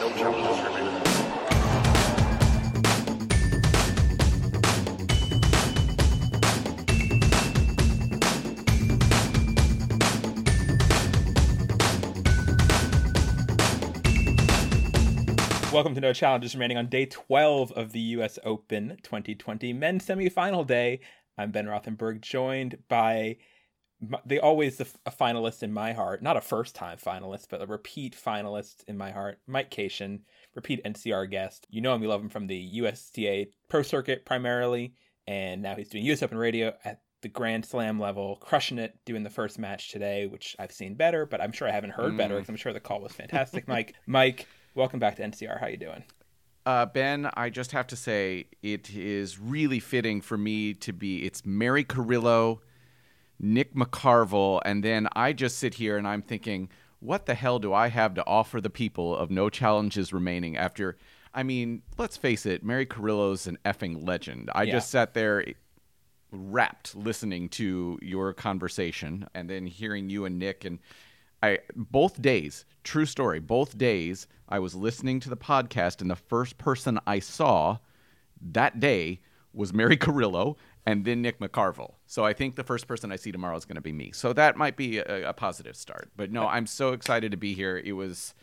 No. Welcome to No Challenges Remaining on day 12 of the US Open 2020 men's semifinal day. I'm Ben Rothenberg, joined by m- the always the, a finalist in my heart, not a first time finalist, but a repeat finalist in my heart, Mike Cation, repeat NCR guest. You know him, you love him from the USTA Pro Circuit primarily, and now he's doing US Open Radio at the Grand Slam level, crushing it, doing the first match today, which I've seen better, but I'm sure I haven't heard better because I'm sure the call was fantastic. Mike, Mike, welcome back to NCR. How you doing? Uh, ben, I just have to say it is really fitting for me to be. It's Mary Carrillo, Nick McCarville, and then I just sit here and I'm thinking, what the hell do I have to offer the people of no challenges remaining after? I mean, let's face it, Mary Carrillo's an effing legend. I Yeah. just sat there eh, wrapped listening to your conversation and then hearing you and Nick and I both days, true story, both days I was listening to the podcast and the first person I saw that day was Mary Carrillo and then Nick McCarville. So I think the first person I see tomorrow is going to be me. So that might be a, a positive start. But no, I'm so excited to be here. It was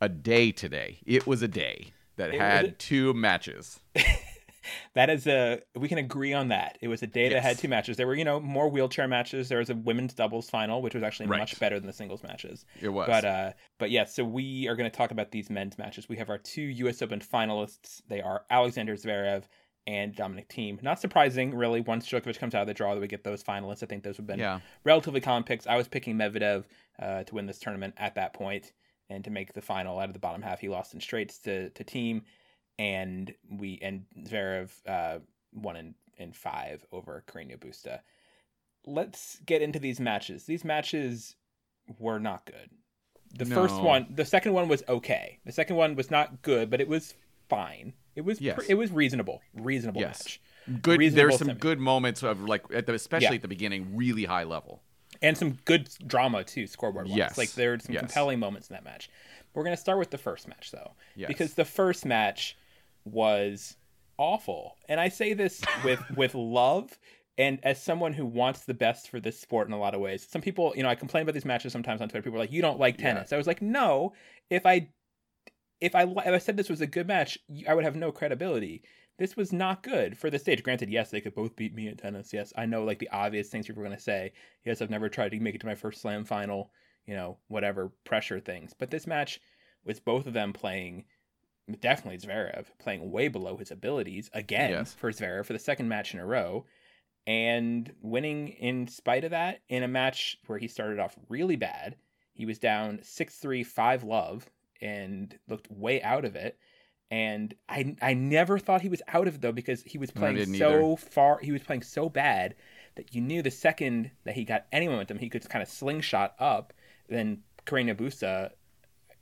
a day today. It was a day that It had a- two matches. That is a we can agree on that. It was a day that had two matches. There were, you know, more wheelchair matches. There was a women's doubles final, which was actually Right. much better than the singles matches. It was. But uh but yeah, so we are going to talk about these men's matches. We have our two US Open finalists. They are Alexander Zverev and Dominic Thiem. Not surprising, really. Once Djokovic comes out of the draw, that we get those finalists. I think those would have been yeah. relatively common picks. I was picking Medvedev uh, to win this tournament at that point and to make the final out of the bottom half. He lost in straights to to Thiem, and we and Zverev uh, won in in five over Carreño Busta. Let's get into these matches. These matches were not good. The first one, the second one was okay. The second one was not good, but it was fine. It was Yes. pr- it was reasonable, reasonable Yes. match, Good. Reasonable There's some semi. good moments of like, at the, especially Yeah. at the beginning, really high level. and some good drama too, scoreboard wise. Yes. Like there were some Yes. compelling moments in that match. We're gonna start with the first match though, Yes. because the first match was awful, and I say this with with love. And as someone who wants the best for this sport in a lot of ways, some people, you know, I complain about these matches sometimes on Twitter. People are like, "You don't like Yeah. tennis." I was like, "No, if I, if I, if I said this was a good match, I would have no credibility." This was not good for the stage. Granted, yes, they could both beat me at tennis. Yes, I know like the obvious things people are going to say. Yes, I've never tried to make it to my first slam final, you know, whatever pressure things. But this match was both of them playing, definitely Zverev, playing way below his abilities again Yes. for Zverev for the second match in a row and winning in spite of that in a match where he started off really bad. He was down 6 3, 5 love, and looked way out of it. And I I never thought he was out of it though because he was playing so either. far he was playing so bad that you knew the second that he got any momentum he could kind of slingshot up then Carreño Busta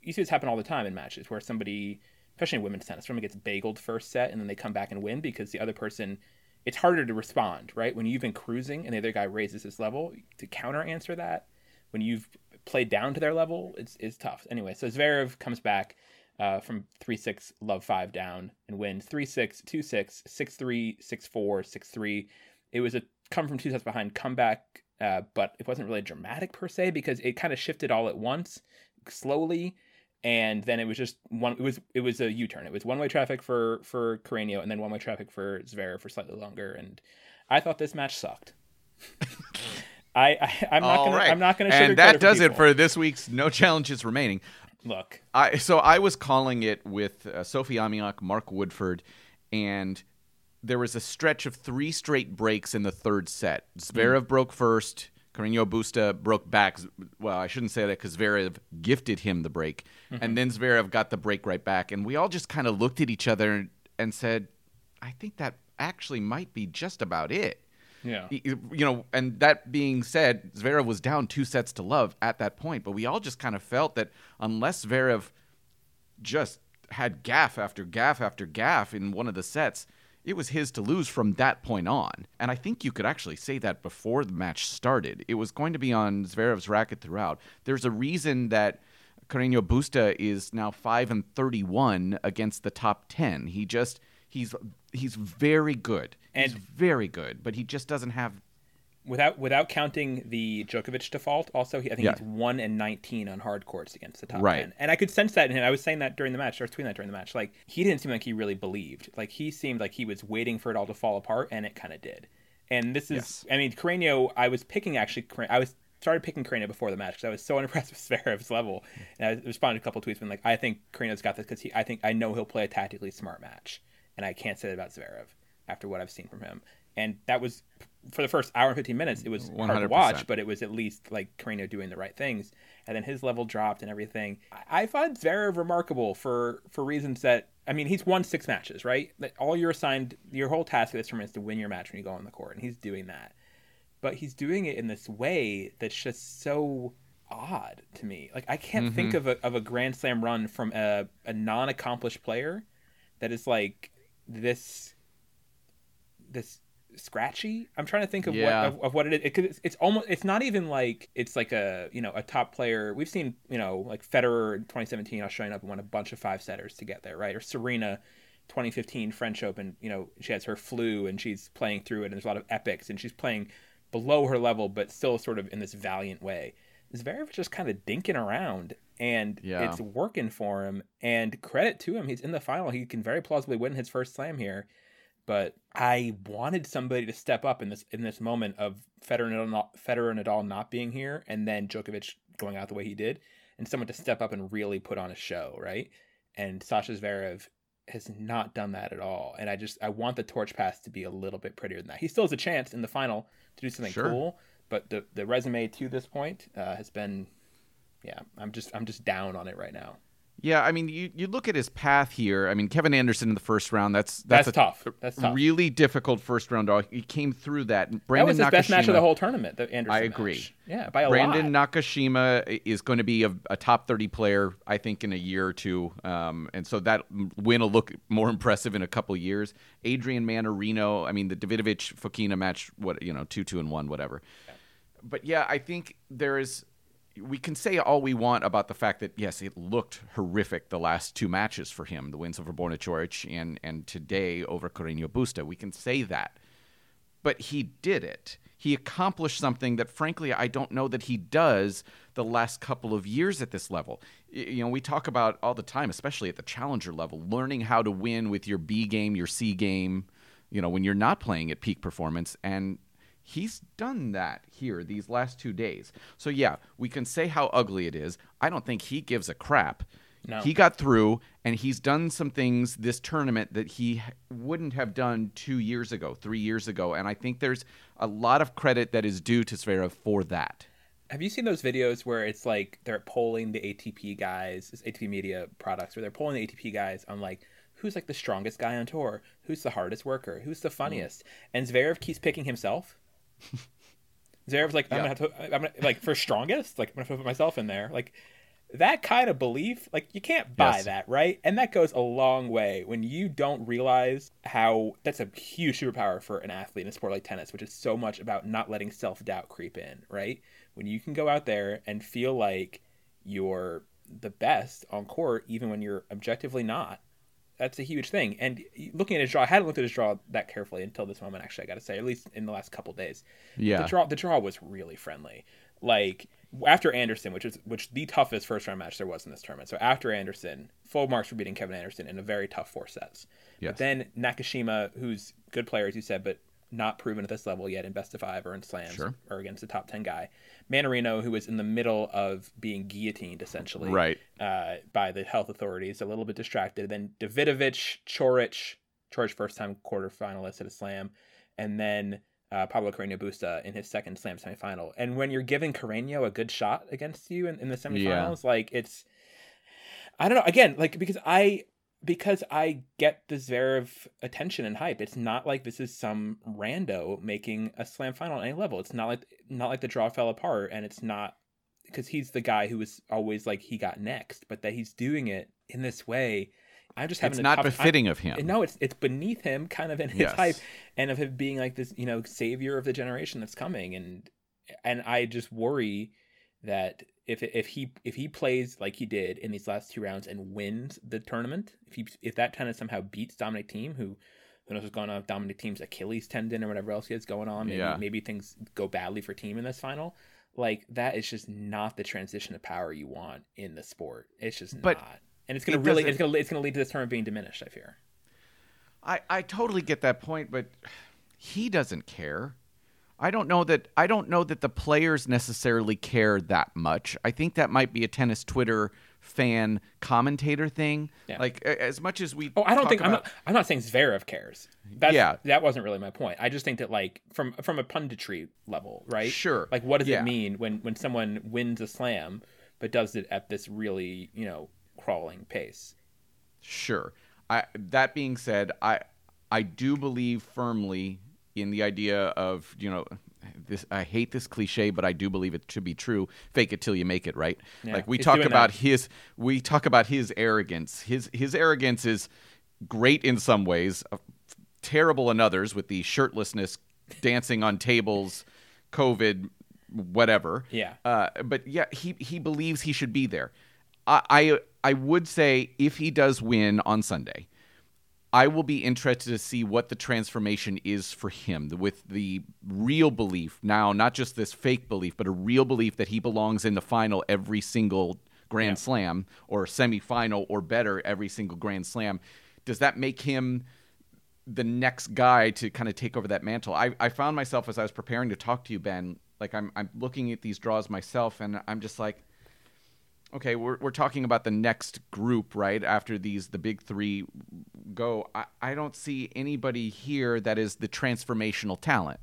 you see this happen all the time in matches where somebody especially in women's tennis someone gets bageled first set and then they come back and win because the other person it's harder to respond right when you've been cruising and the other guy raises his level to counter answer that when you've played down to their level it's, it's tough. Anyway so Zverev comes back uh, from 3-6 love 5 down and wins 3-6 2-6 6-3 6-4 6-3 it was a come from two sets behind comeback uh, but it wasn't really dramatic per se because it kind of shifted all at once slowly. And then it was just one it was it was a u-turn. It was one way traffic for for Carreño and then one way traffic for Zverev for slightly longer. And i thought this match sucked I, I i'm not All gonna right. i'm not gonna And that it does it for this week's No Challenges Remaining. look I so I was calling it with uh, Sophie Amiak, Mark Woodforde, and there was a stretch of three straight breaks in the third set. Zverev broke first. Carreño Busta broke back. Well, I shouldn't say that because Zverev gifted him the break, and then Zverev got the break right back. And we all just kind of looked at each other and said, "I think that actually might be just about it." Yeah you know, and that being said, Zverev was down two sets to love at that point, but we all just kind of felt that unless Zverev just had gaff after gaff after gaff in one of the sets, it was his to lose from that point on. And I think you could actually say that before the match started. It was going to be on Zverev's racket throughout. There's a reason that Carreño Busta is now five and thirty-one against the top ten. He just he's he's very good. And- he's very good, but he just doesn't have. without without counting the Djokovic default, also he, I think Yeah. he's one and nineteen on hard courts against the top Right. ten, and I could sense that in him. I was saying that during the match, I was tweeting that during the match. Like he didn't seem like he really believed. Like he seemed like he was waiting for it all to fall apart, and it kind of did. And this is, Yes. I mean, Carreño. I was picking actually. I was started picking Carreño before the match because I was so impressed with Zverev's level, and I responded to a couple tweets being like, I think Carreño's got this because he, I think I know he'll play a tactically smart match, and I can't say that about Zverev after what I've seen from him. And that was for the first hour and 15 minutes. It was hard to 100%. watch, but it was at least like Carreño doing the right things. And then his level dropped and everything. I, I find Zverev remarkable for for reasons that I mean he's won six matches, right? That all you're assigned, your whole task of this tournament is to win your match when you go on the court, and he's doing that. But he's doing it in this way that's just so odd to me. Like I can't Mm-hmm. think of a of a Grand Slam run from a, a non accomplished player that is like this this scratchy. I'm trying to think of Yeah. what of, of what it is. It, it's, it's almost it's not even like it's like a you know a top player. We've seen you know like Federer in 2017 Australian Open won a bunch of five setters to get there, right? Or Serena 2015 French Open. You know she has her flu and she's playing through it, and there's a lot of epics, and she's playing below her level, but still sort of in this valiant way. Zverev is just kind of dinking around, and Yeah. it's working for him. And credit to him, he's in the final. He can very plausibly win his first slam here but I wanted somebody to step up in this in this moment of Federer and Nadal, Federer and Nadal not being here, and then Djokovic going out the way he did, and someone to step up and really put on a show, right? And Sasha Zverev has not done that at all, and I just I want the torch pass to be a little bit prettier than that. He still has a chance in the final to do something Sure. cool, but the the resume to this point uh, has been, yeah, I'm just I'm just down on it right now. Yeah, I mean, you, you look at his path here. I mean, Kevin Anderson in the first round. That's that's, That's, a tough. That's tough. really difficult first round. Dog. He came through that. that Brandon was his best match of the whole tournament. The Anderson I agree. match. Yeah, by a Brandon lot. Nakashima is going to be a, a top 30 player, I think, in a year or two. Um, and so that win will look more impressive in a couple years. Adrian Mannarino, I mean, the Davidovich Fokina match, what, you know, 2 2 and 1, whatever. But yeah, I think there is. We can say all we want about the fact that yes, it looked horrific the last two matches for him, the wins over Borna and and today over Carreño Busta. We can say that but he did it. He accomplished something that, frankly, I don't know that he does the last couple of years at this level. You know, we talk about all the time, especially at the challenger level, learning how to win with your B game, your C game, you know, when you're not playing at peak performance. And he's done that here these last two days. So, yeah, we can say how ugly it is. I don't think he gives a crap. No. He got through, and he's done some things this tournament that he wouldn't have done two years ago, three years ago. And I think there's a lot of credit that is due to Zverev for that. Have you seen those videos where it's like they're polling the ATP guys, ATP media products, where they're polling the ATP guys on like who's like the strongest guy on tour, who's the hardest worker, who's the mm-hmm. funniest, and Zverev keeps picking himself. Zverev's like, I'm Yeah. gonna have to, I'm gonna like for strongest, like I'm gonna put myself in there, like that kind of belief, like you can't buy Yes. that, right? And that goes a long way when you don't realize how that's a huge superpower for an athlete in a sport like tennis, which is so much about not letting self doubt creep in, right? When you can go out there and feel like you're the best on court, even when you're objectively not, that's a huge thing. And looking at his draw, I hadn't looked at his draw that carefully until this moment. Actually, I got to say, at least in the last couple days, Yeah. the draw the draw was really friendly. Like after Anderson, which is which the toughest first round match there was in this tournament. So after Anderson, full marks for beating Kevin Anderson in a very tough four sets. Yes. But then Nakashima, who's good player as you said, but not proven at this level yet in best of five or in slams Sure. or against the top ten guy. Mannarino, who was in the middle of being guillotined essentially Right. uh, by the health authorities, a little bit distracted. Then Davidovich, Coric, Coric first time quarterfinalist at a slam, and then uh, Pablo Carreño Busta in his second slam semifinal. And when you're giving Carreño a good shot against you in, in the semifinals, like it's, I don't know. Again, like because I because I get the Zverev attention and hype. It's not like this is some rando making a slam final at any level. It's not like not like the draw fell apart, and it's not because he's the guy who was always like he got next, but that he's doing it in this way. I'm just having It's a not befitting of him. no, it's it's beneath him, kind of in his Yes. hype, and of him being like this, you know, savior of the generation that's coming, and and I just worry that if if he if he plays like he did in these last two rounds and wins the tournament, if he if that tennis somehow beats Dominic Thiem, who who knows what's going on with Dominic Thiem's Achilles tendon or whatever else he has going on, maybe Yeah. maybe things go badly for Thiem in this final. Like that is just not the transition of power you want in the sport. It's just But not, and it's gonna it really it's gonna it's gonna lead to this tournament being diminished. I fear. I, I totally get that point, but he doesn't care. I don't know that I don't know that the players necessarily care that much. I think that might be a tennis Twitter fan commentator thing. Yeah. Like as much as we Oh, I don't think I'm not. I'm not saying Zverev cares. That's, Yeah. that wasn't really my point. I just think that like from from a punditry level, right? Sure. Like, what does Yeah. it mean when when someone wins a slam, but does it at this really you know crawling pace? Sure. I that being said, I I do believe firmly in the idea of, you know, this I hate this cliche, but I do believe it to be true. Fake it till you make it, right? Yeah, like we talk about that. his we talk about his arrogance. His his arrogance is great in some ways, uh, terrible in others with the shirtlessness, dancing on tables, COVID, whatever. Yeah. Uh, but yeah, he he believes he should be there. I, I I would say if he does win on Sunday, I will be interested to see what the transformation is for him with the real belief now, not just this fake belief, but a real belief that he belongs in the final every single Grand Yeah. Slam or semifinal or better every single Grand Slam. Does that make him the next guy to kind of take over that mantle. I, I found myself as I was preparing to talk to you, Ben, like I'm I'm looking at these draws myself and I'm just like okay, we're we're talking about the next group, right? After these the big three go. I, I don't see anybody here that is the transformational talent.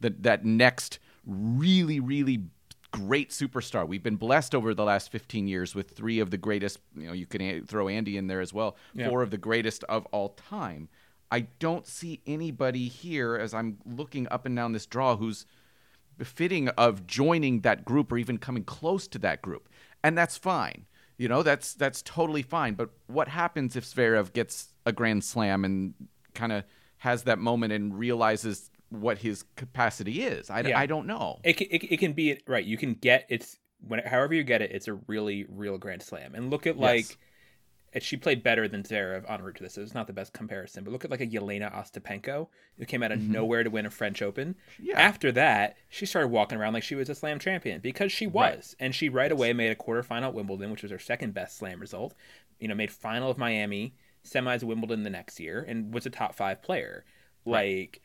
That that next really, really great superstar. We've been blessed over the last 15 years with three of the greatest, you know, you can throw Andy in there as well, Yeah. four of the greatest of all time. I don't see anybody here as I'm looking up and down this draw who's befitting of joining that group or even coming close to that group. And that's fine. You know, that's that's totally fine. But what happens if Zverev gets a grand slam and kind of has that moment and realizes what his capacity is? I, Yeah. I don't know. It, ca- it, it can be right. You can get it's when however you get it, it's a really real grand slam. And look at like Yes. And she played better than Zverev en route to this. It's not the best comparison, but look at like a Jelena Ostapenko who came out of nowhere to win a French Open. Mm-hmm. Yeah. After that, she started walking around like she was a slam champion because she was, Right. and she right away made a quarterfinal at Wimbledon, which was her second best slam result. You know, made final of Miami, semis of Wimbledon the next year, and was a top five player. Like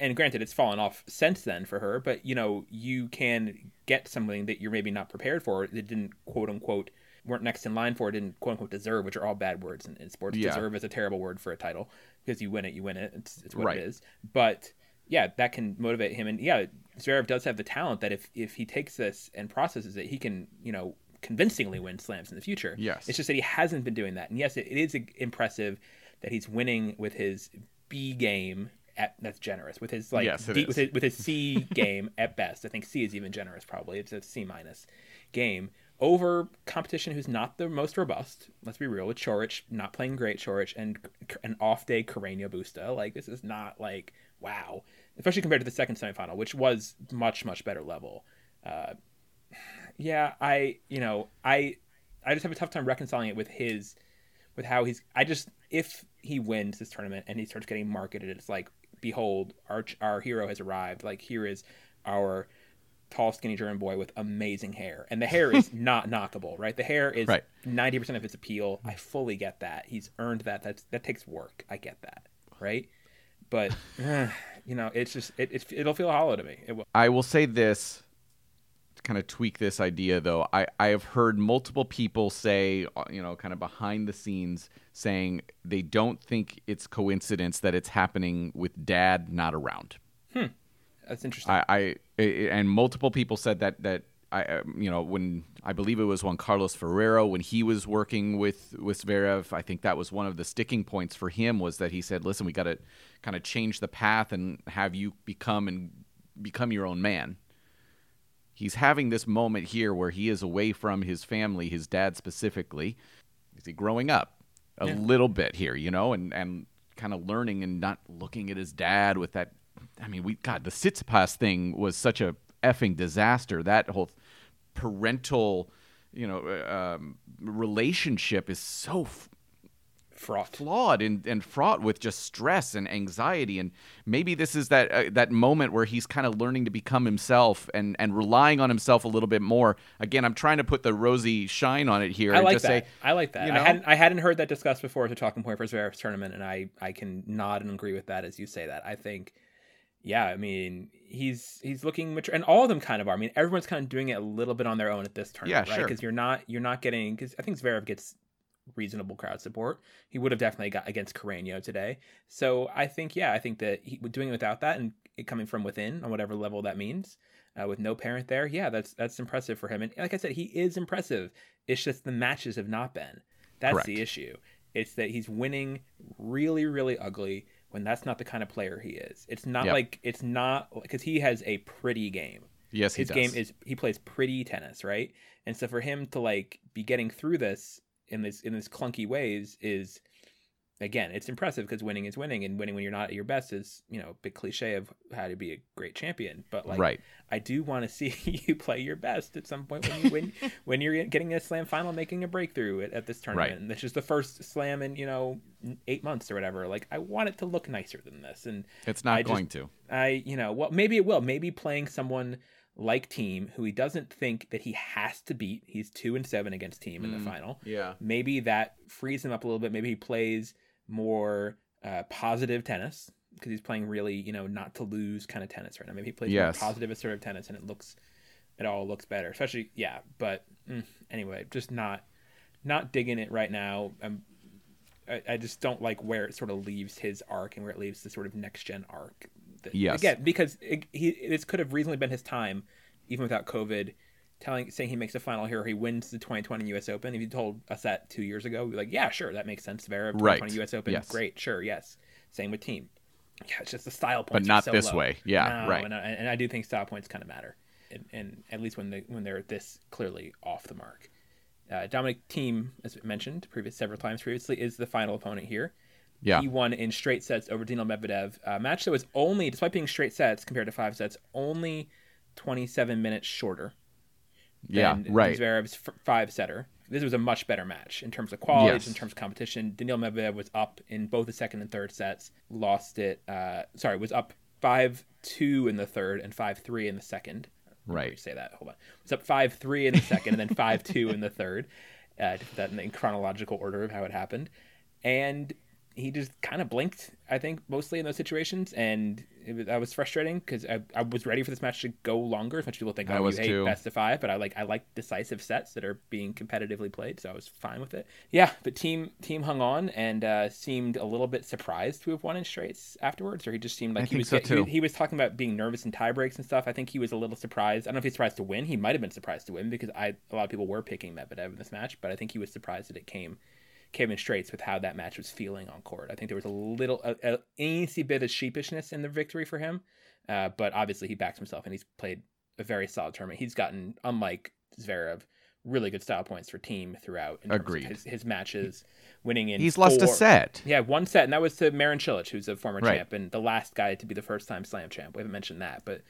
and granted it's fallen off since then for her but you know you can get something that you're maybe not prepared for that didn't quote unquote weren't next in line for it didn't quote unquote deserve which are all bad words in, in sports Yeah. deserve is a terrible word for a title because you win it you win it it's, it's what Right. it is but yeah that can motivate him and yeah Zverev does have the talent that if if he takes this and processes it he can you know convincingly win slams in the future Yes. it's just that he hasn't been doing that and yes it, it is impressive that he's winning with his B game at, that's generous with his like Yes, D, with his, with his C game at best. I think C is even generous. Probably it's a C minus game over competition who's not the most robust. Let's be real with Coric not playing great. Coric and an off day Carreño Busta. Like this is not like wow, especially compared to the second semifinal, which was much much better level. Uh, yeah, I you know I I just have a tough time reconciling it with his with how he's I just if he wins this tournament and he starts getting marketed it's like behold our our hero has arrived like here is our tall skinny German boy with amazing hair. And the hair is not knockable right? The hair is Right. 90% of its appeal. I fully get that. He's earned that. That's that takes work. I get that right? But eh, you know it's just it, it it'll feel hollow to me. It will. I will say this kind of tweak this idea though. I, I have heard multiple people say, uh, you know, kind of behind the scenes saying they don't think it's coincidence that it's happening with dad not around. That's interesting I, I and multiple people said that that I um, you know when I believe it was when Carlos Ferrero when he was working with with Zverev I think that was one of the sticking points for him was that he said listen we got to kind of change the path and have you become and become your own man. He's having this moment here where he is away from his family, his dad specifically. Is he growing up a Yeah. little bit here, you know, and and kind of learning and not looking at his dad with that I mean, we God, the Tsitsipas thing was such a effing disaster. That whole parental, you know, uh, um, relationship is so f- fraught flawed and, and fraught with just stress and anxiety and maybe this is that uh, that moment where he's kind of learning to become himself and and relying on himself a little bit more again i'm trying to put the rosy shine on it here I and like just that. say I like that. you I know? hadn't I hadn't heard that discussed before as a talking point for Zverev's tournament, and I I can nod and agree with that as you say that. I think, yeah, I mean he's he's looking mature, and all of them kind of are. I mean everyone's kind of doing it a little bit on their own at this tournament, Yeah, right? sure. Because you're not you're not getting because I think Zverev gets reasonable crowd support. He would have definitely got against Carreño today. So I think yeah, I think that he doing it without that and it coming from within on whatever level that means. Uh, with no parent there, yeah, that's that's impressive for him. And like I said, he is impressive. It's just the matches have not been. That's Correct. the issue. It's that he's winning really, really ugly when that's not the kind of player he is. It's not Yep. like it's not because he has a pretty game. yes he His game is he plays pretty tennis, right? And so for him to like be getting through this in this in this clunky ways is again, it's impressive because winning is winning, and winning when you're not at your best is you know a big cliche of how to be a great champion. But like, right I do want to see you play your best at some point when you win when you're getting a slam final, making a breakthrough at, at this tournament. Right. And this is the first slam in you know eight months or whatever. Like I want it to look nicer than this, and it's not I just- going to I you know well maybe it will. Maybe playing someone like Thiem who he doesn't think that he has to beat. He's two and seven against Thiem in the Mm. final yeah maybe that frees him up a little bit. Maybe he plays more uh, positive tennis because he's playing really, you know, not to lose kind of tennis right now. Maybe he plays Yes. more positive, assertive tennis, and it looks, it all looks better. Especially, yeah. But mm, anyway, just not, not digging it right now. Um, I, I just don't like where it sort of leaves his arc and where it leaves the sort of next gen arc. That- Yes. Again, because it, he this could have reasonably been his time, even without COVID. Telling saying he makes a final here, he wins the 2020 U.S. Open. If you told us that two years ago, we'd be like, yeah, sure, that makes sense. Zverev, 2020 Right. U.S. Open, Yes. great, sure, yes. Same with Thiem. Yeah, it's just the style but points, are not so this low. way yeah No, right And I, and I do think style points kind of matter, and, and at least when they when they're this clearly off the mark. Uh, Dominic Thiem, as mentioned previous several times previously, is the final opponent here. yeah He won in straight sets over Dino Medvedev. A match that was only, despite being straight sets compared to five sets, only 27 minutes shorter yeah right Zverev's five setter. This was a much better match in terms of quality, Yes. in terms of competition. Daniil Medvedev was up in both the second and third sets. Lost it. Uh, sorry, was up five two in the third and five three in the second. Right. Say that. Hold on. Was up five three in the second and then five two in the third. Uh, that in the chronological order of how it happened, and he just kind of blinked. I think mostly in those situations, and it was, that was frustrating because I, I was ready for this match to go longer. As much people think, I oh, was you hate too. best of five, but I like I like decisive sets that are being competitively played, so I was fine with it. Yeah, but Thiem Thiem hung on and uh, seemed a little bit surprised to have won in straights afterwards, or he just seemed like I he was so, he- He, was talking about being nervous in tie breaks and stuff. I think he was a little surprised. I don't know if he's surprised to win. He might have been surprised to win because I a lot of people were picking Medvedev in this match, but I think he was surprised that it came came in straights with how that match was feeling on court. I think there was a little, a, a easy bit of sheepishness in the victory for him, uh, but obviously he backs himself and he's played a very solid tournament. He's gotten, unlike Zverev, really good style points for Thiem throughout. In Agreed. his, his matches, winning in. he's lost a set Yeah, one set, and that was to Marin Cilic, who's a former Right. champ and the last guy to be the first time Slam champ. We haven't mentioned that, but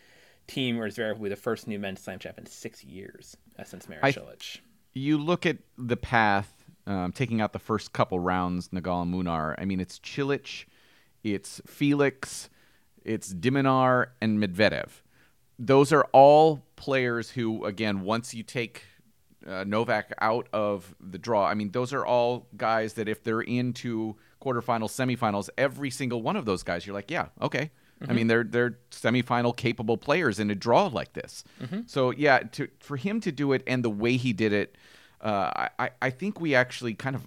Thiem or Zverev will be the first new men's Slam champ in six years uh, since Marin I- Cilic. you look at the path, um, taking out the first couple rounds, Nagal and Munar. I mean, it's Cilic, it's Felix, it's de Minaur, and Medvedev. Those are all players who, again, once you take uh, Novak out of the draw, I mean, those are all guys that if they're into quarterfinals, semifinals, every single one of those guys, you're like, yeah, okay. I mean, they're they're semifinal capable players in a draw like this. So yeah, to for him to do it and the way he did it, uh, I I- think we actually kind of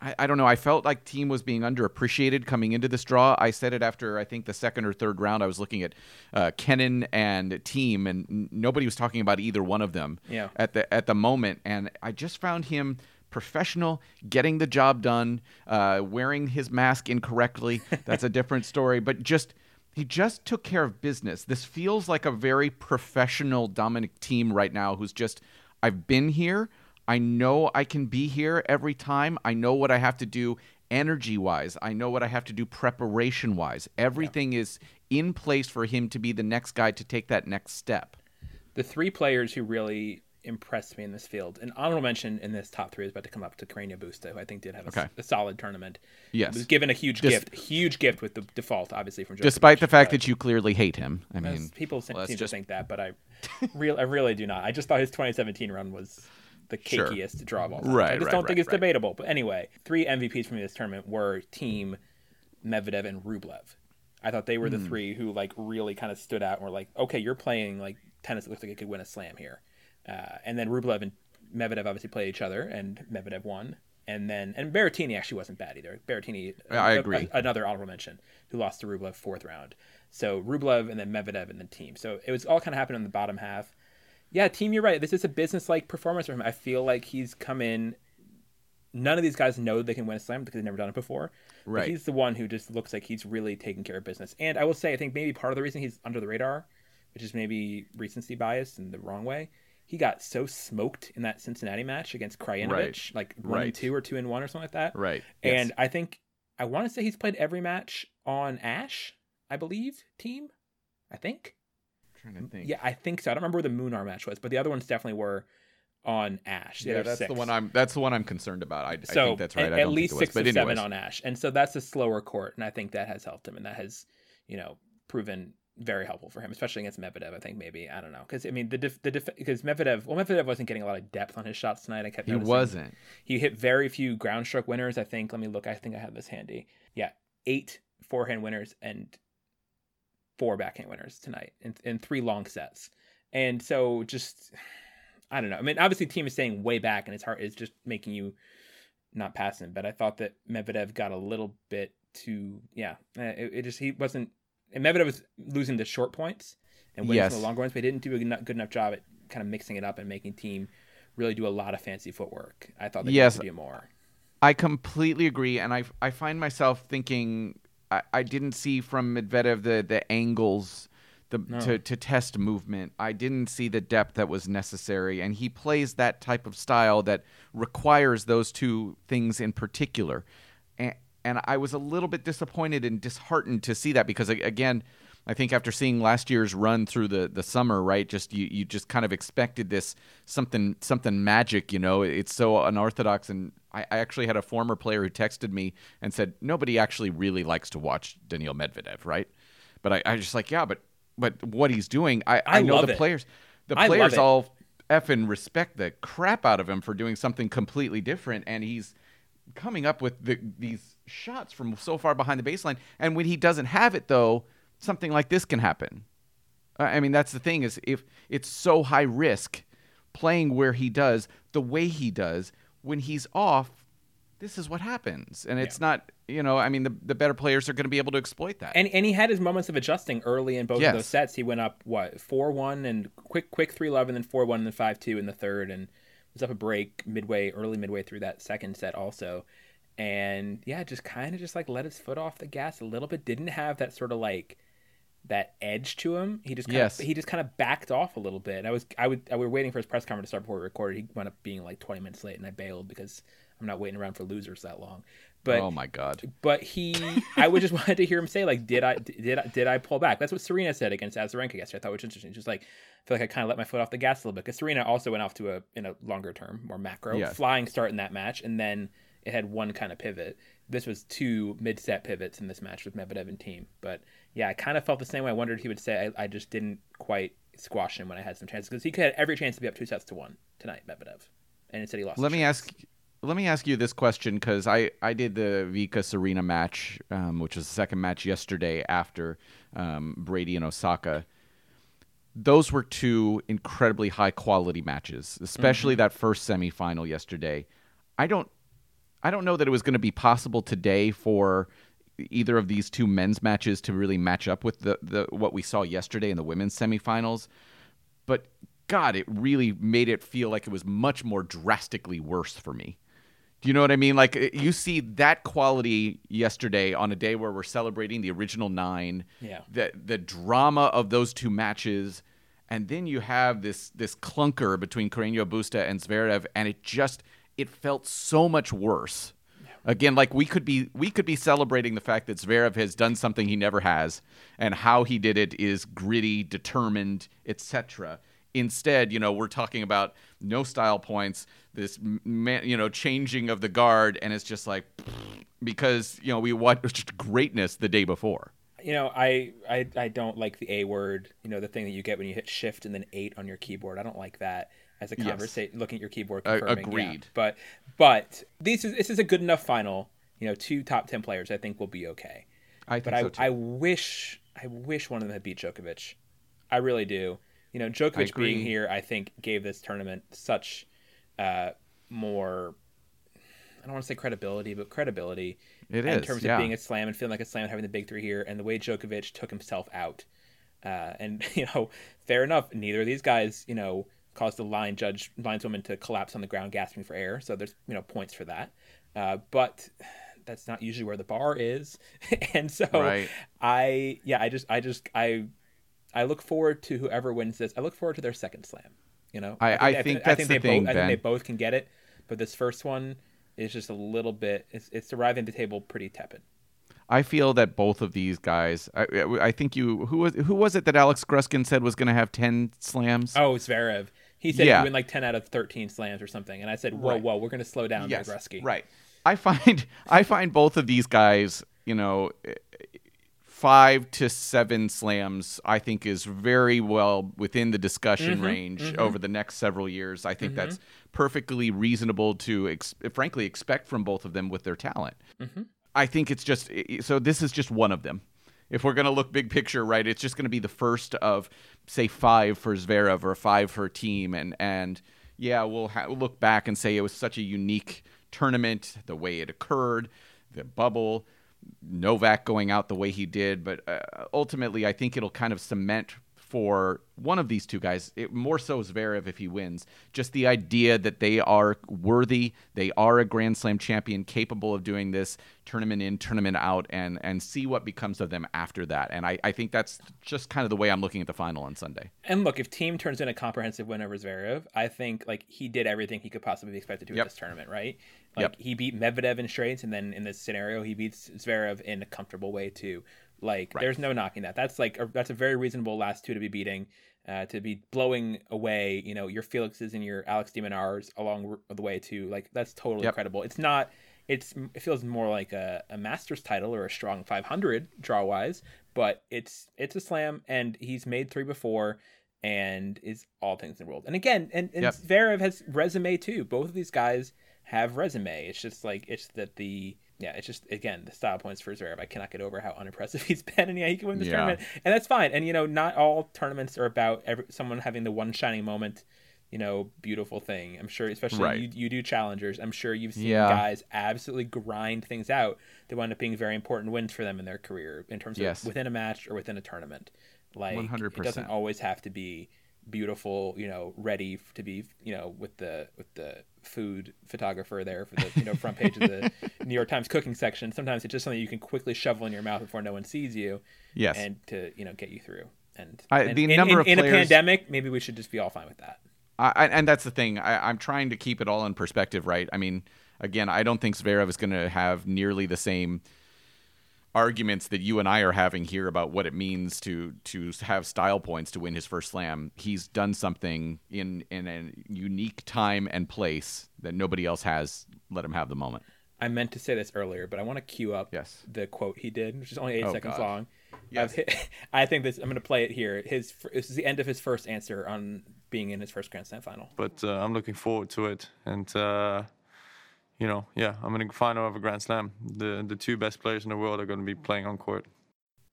I, I don't know. I felt like Thiem was being underappreciated coming into this draw. I said it after I think the second or third round. I was looking at uh, Kennan and Thiem, and n- nobody was talking about either one of them Yeah. at the at the moment. And I just found him professional, getting the job done, uh, wearing his mask incorrectly. That's a different story. But just he just took care of business. This feels like a very professional Dominic Thiem right now, who's just I've been here. I know I can be here every time. I know what I have to do energy wise. I know what I have to do preparation wise. Everything is in place for him to be the next guy to take that next step. the three players who really impressed me in this field. An honorable mention in this top three is about to come up to Carreño Busta, who I think did have a, Okay. a solid tournament. Yes. was given a huge Dis- gift, huge gift with the default, obviously from Djokovic, Despite the fact that you clearly hate him. I mean, people seem well, seem just- to think that, but I, real, I really do not. I just thought his 2017 run was the Sure. cakiest draw of all time. Right, I just right, don't think right, it's right. debatable. But anyway, three MVPs from this tournament were Thiem, Medvedev, and Rublev. I thought they were the three who like really kind of stood out and were like, okay, you're playing like tennis. that looks like it could win a slam here. Uh, and then Rublev and Medvedev obviously played each other, and Medvedev won. And then and Berrettini actually wasn't bad either. Berrettini, I a- agree. a- another honorable mention, who lost to Rublev fourth round. So Rublev and then Medvedev and the Thiem. So it was all kind of happening in the bottom half. Yeah, Thiem, you're right. This is a business like performance for him. I feel like he's come in. None of these guys know they can win a slam because they've never done it before. But Right. he's the one who just looks like he's really taking care of business. And I will say, I think maybe part of the reason he's under the radar, which is maybe recency bias in the wrong way, he got so smoked in that Cincinnati match against Krajinovic, Right. like one Right. and two or two and one or something like that. right. And yes. I think I want to say he's played every match on Ashe, I believe, Thiem. I think. Trying to think. Yeah, I think so. I don't remember where the Munar match was, but the other ones definitely were on Ashe. Yeah, that's the one I'm. That's the one I'm concerned about. I, I think that's right. At, I at least was, six or seven on Ashe, and so that's a slower court, and I think that has helped him, and that has, you know, proven very helpful for him, especially against Medvedev. I think maybe I don't know because I mean the def, the def, because Medvedev well Medvedev wasn't getting a lot of depth on his shots tonight. I kept He noticing. wasn't. He hit very few ground stroke winners. I think. Let me look. I think I have this handy. Yeah, eight forehand winners and four backhand winners tonight in, in three long sets. And so just, I don't know. I mean, obviously, Thiem is staying way back, and it's hard. It's just making you not pass him. But I thought that Medvedev got a little bit too. Yeah, uh, it, it just he wasn't. And Medvedev was losing the short points and winning Yes. the longer ones, but he didn't do a good enough- good enough job at kind of mixing it up and making Thiem really do a lot of fancy footwork. I thought they Yes. could do more. I completely agree, and I I find myself thinking I, I didn't see from Medvedev the the angles the No. to to test movement. I didn't see the depth that was necessary, and he plays that type of style that requires those two things in particular. And and I was a little bit disappointed and disheartened to see that because again. I think after seeing last year's run through the, the summer, right, just you, you just kind of expected this something something magic, you know. It's so unorthodox, and I, I actually had a former player who texted me and said nobody actually really likes to watch Daniil Medvedev, right? But I, I just like yeah, but but what he's doing, I, I, I know the it. players, the players all effing respect the crap out of him for doing something completely different, and he's coming up with the, these shots from so far behind the baseline. And when he doesn't have it, though, something like this can happen. I mean, that's the thing is if it's so high risk playing where he does, the way he does, when he's off, this is what happens. And it's not, you know, I mean, the, the better players are going to be able to exploit that. And and he had his moments of adjusting early in both Yes. of those sets. He went up what four one and quick quick three love and then four one and then five two in the third and was up a break midway early midway through that second set also. And yeah, just kind of just like let his foot off the gas a little bit. Didn't have that sort of like that edge to him. He just kind Yes. of, he just kind of backed off a little bit. And I was I would I we were waiting for his press conference to start before we recorded. He wound up being like 20 minutes late and I bailed because I'm not waiting around for losers that long. But oh, my God. but he i would just wanted to hear him say like did i did i did i pull back that's what serena said against azarenka yesterday i thought was interesting she's like i feel like i kind of let my foot off the gas a little bit because serena also went off to a in a longer term more macro Yes. flying start in that match and then it had one kind of pivot this was two mid-set pivots in this match with medvedev and Thiem but yeah i kind of felt the same way i wondered if he would say i, I just didn't quite squash him when i had some chances because he could have every chance to be up two sets to one tonight medvedev and instead he lost Let me chance. ask. Let me ask you this question because I, I did the Vika Serena match, um, which was the second match yesterday after um, Brady and Osaka. Those were two incredibly high quality matches, especially that first semifinal yesterday. I don't I don't know that it was going to be possible today for either of these two men's matches to really match up with the, the what we saw yesterday in the women's semifinals. But God, it really made it feel like it was much more drastically worse for me. Do you know what I mean? Like you see that quality yesterday on a day where we're celebrating the original nine. Yeah. The the drama of those two matches, and then you have this this clunker between Carreño Busta and Zverev, and it just it felt so much worse. Again, like we could be we could be celebrating the fact that Zverev has done something he never has, and how he did it is gritty, determined, etc. Instead, you know, we're talking about no style points, this man, you know, changing of the guard, and it's just like because you know we watched greatness the day before. You know, I, I I don't like the A word. You know, the thing that you get when you hit Shift and then eight on your keyboard. I don't like that as a Yes. conversation. Looking at your keyboard, Uh, confirming. yeah. agreed. But but this is this is a good enough final. You know, two top ten players I think will be okay. I think But I so too. I wish I wish one of them had beat Djokovic. I really do. You know, Djokovic being here, I think, gave this tournament such uh, more. I don't want to say credibility, but credibility It in is, terms yeah. of being a slam and feeling like a slam and having the big three here, and the way Djokovic took himself out. Uh, and you know, fair enough. Neither of these guys, you know, caused the line judge lineswoman to collapse on the ground, gasping for air. So there's you know points for that. Uh, but that's not usually where the bar is, and so Right. I yeah I just I just I I look forward to whoever wins this. I look forward to their second slam. You know, I- I think I that's they the thing, both, I think they both can get it, but this first one is just a little bit. It's it's arriving at the table pretty tepid. I feel that both of these guys. I, I think you who was who was it that Alex Gruskin said was going to have ten slams? Oh, Zverev. He said Yeah. he win like ten out of thirteen slams or something, and I said, "Whoa, Right. whoa, we're going to slow down, yes, Gretzky." right. I find I find both of these guys, you know, eh, five to seven slams. I think is very well within the discussion Mm-hmm, range mm-hmm. over the next several years. I think that's mm-hmm. perfectly reasonable to, ex- frankly, expect from both of them with their talent. Mm-hmm. I think it's just eh, eh, so. This is just one of them. If we're gonna look big picture, right, it's just gonna be the first of say five for Zverev or five for Thiem, and and yeah, we'll ha- look back and say it was such a unique tournament, the way it occurred, the bubble, Novak going out the way he did, but uh, ultimately, I think it'll kind of cement for one of these two guys, it, more so Zverev if he wins, just the idea that they are worthy, they are a Grand Slam champion, capable of doing this tournament in, tournament out, and and see what becomes of them after that. And I, I think that's just kind of the way I'm looking at the final on Sunday. And look, if Thiem turns in a comprehensive win over Zverev, I think like he did everything he could possibly be expected to Yep. in this tournament, right? Like Yep. he beat Medvedev in straights, and then in this scenario, he beats Zverev in a comfortable way too. Like Right. there's no knocking that. That's like a, that's a very reasonable last two to be beating, uh, to be blowing away. You know your Felixes and your Alex de Minaurs along r- the way too. Like that's totally Yep. credible. It's not. It's it feels more like a, a Masters title or a strong 500 draw wise, but it's it's a slam, and he's made three before and is all things in the world. And again, and, and Yep. Zverev has resume too. Both of these guys have resume. It's just like it's that the yeah, it's just again the style points for Zverev. I cannot get over how unimpressive he's been, and yeah, he can win this Yeah. tournament, and that's fine. And you know, not all tournaments are about every, someone having the one shining moment. You know, beautiful thing. I'm sure, especially Right. you, you do challengers. I'm sure you've seen Yeah. guys absolutely grind things out that wind up being very important wins for them in their career in terms Yes. of within a match or within a tournament. Like it 100%. doesn't always have to be beautiful, you know, ready to be, you know, with the with the food photographer there for the you know front page of the New York Times cooking section. Sometimes it's just something you can quickly shovel in your mouth before no one sees you, Yes. and to you know get you through. And, I- and the in, number in, of in a pandemic, maybe we should just be all fine with that. I, I- and that's the thing. I, I'm trying to keep it all in perspective, right? I mean, again, I don't think Zverev is going to have nearly the same arguments that you and I are having here about what it means to to have style points to win his first slam. He's done something in in a unique time and place that nobody else has. Let him have the moment. I meant to say this earlier, but I want to cue up Yes. the quote he did, which is only eight Oh, seconds God. long. Yes. Of I think this. I'm going to play it here. His this is the end of his first answer on being in his first Grand Slam final. but uh, I'm looking forward to it. And uh, you know, yeah, I'm in the final of a Grand Slam. The the two best players in the world are going to be playing on court.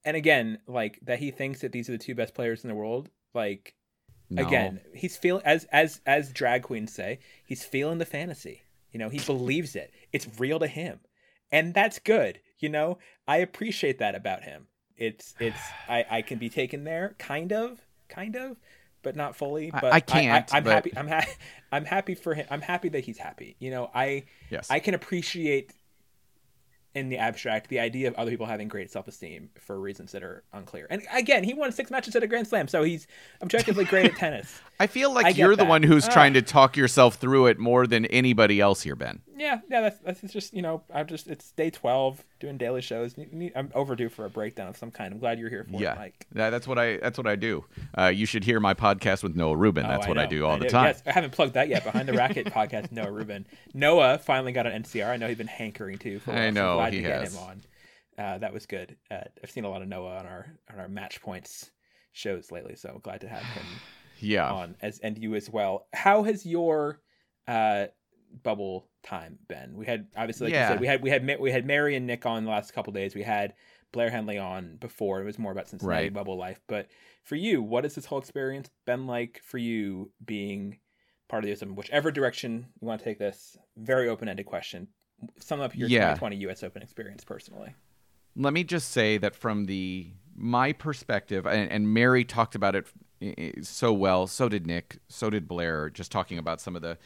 And again, like that he thinks that these are the two best players in the world. Like No. again, he's feeling as as as drag queens say, he's feeling the fantasy. You know, he believes it. It's real to him. And that's good. You know, I appreciate that about him. It's it's I I can be taken there kind of, kind of, but not fully, I- but I can't, I, am but- happy I'm happy I'm happy for him. I'm happy that he's happy. You know, I Yes. I can appreciate in the abstract the idea of other people having great self-esteem for reasons that are unclear. And again, he won six matches at a Grand Slam, so he's objectively great at tennis. I feel like I you're the that. one who's Ah. trying to talk yourself through it more than anybody else here, Ben. Yeah, yeah, that's that's just you know I'm just it's day twelve doing daily shows. I'm overdue for a breakdown of some kind. I'm glad you're here for yeah, it, Mike. Yeah, that's what I that's what I do. Uh, you should hear my podcast with Noah Rubin. Oh, That's what I do all the do. time. Yes, I haven't plugged that yet. Behind the Racket podcast, Noah Rubin. Noah finally got an NCR. I know he's been hankering to. For a I while, so know, I'm glad he to get him on. Uh, that was good. Uh, I've seen a lot of Noah on our on our match points shows lately, so I'm glad to have him Yeah. on as and you as well. How has your uh bubble time Ben. We had obviously like you said, we had we had we had Mary and Nick on the last couple days. We had Blair Henley on before. It was more about Cincinnati Right. bubble life. But for you, what has this whole experience been like for you being part of the Open? Whichever direction you want to take this, very open ended question. Sum up your Yeah. 2020 US Open experience personally. let me just say that from the my perspective and, and mary talked about it i- i- so well so did nick so did blair just talking about some of the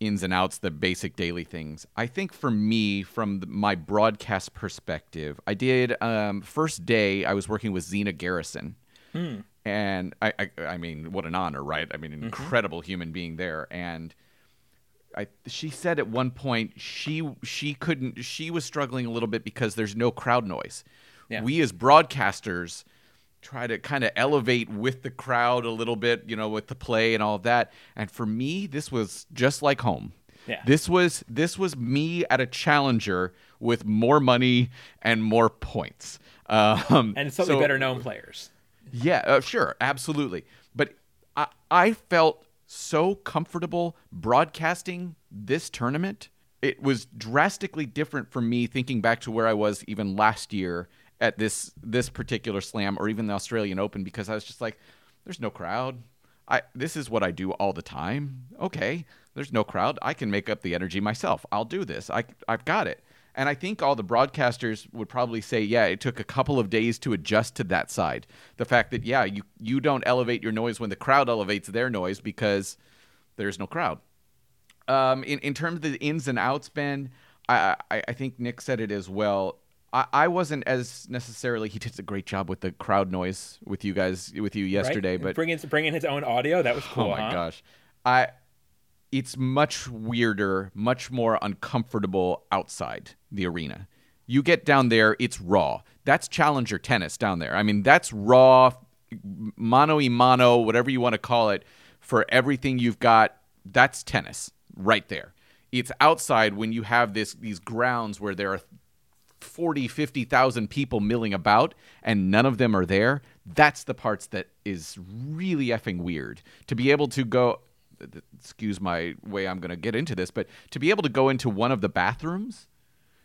ins and outs the basic daily things. I think for me from the, my broadcast perspective i did um, first day i was working with zina garrison. And I, I i mean what an honor right? I mean an incredible human being there. And I, she said at one point she she couldn't she was struggling a little bit because there's no crowd noise. Yeah. We as broadcasters try to kind of elevate with the crowd a little bit, you know, with the play and all of that. And for me, this was just like home. Yeah. This was this was me at a challenger with more money and more points. Um, And slightly so- better known players. yeah, uh, sure, absolutely. But I, I felt so comfortable broadcasting this tournament. It was drastically different from me thinking back to where I was even last year at this this particular slam or even the Australian Open because I was just like, there's no crowd. I this is what I do all the time. Okay, there's no crowd. I can make up the energy myself. I'll do this. I I've got it. And I think all the broadcasters would probably say, yeah, it took a couple of days to adjust to that side. The fact that yeah, you you don't elevate your noise when the crowd elevates their noise because there's no crowd. Um, in in terms of the ins and outs, Ben, I I, I think Nick said it as well. I, I wasn't as necessarily. He did a great job with the crowd noise with you guys with you yesterday, right? but bringing bringing in his own audio that was cool. oh my huh? gosh, I it's much weirder, much more uncomfortable outside the arena. You get down there, it's raw. That's challenger tennis down there. I mean, that's raw, mano y mano, whatever you want to call it, for everything you've got. That's tennis right there. It's outside when you have this these grounds where there are 40, 50,000 people milling about and none of them are there. That's the parts that is really effing weird. To be able to go, excuse my way I'm going to get into this, but to be able to go into one of the bathrooms,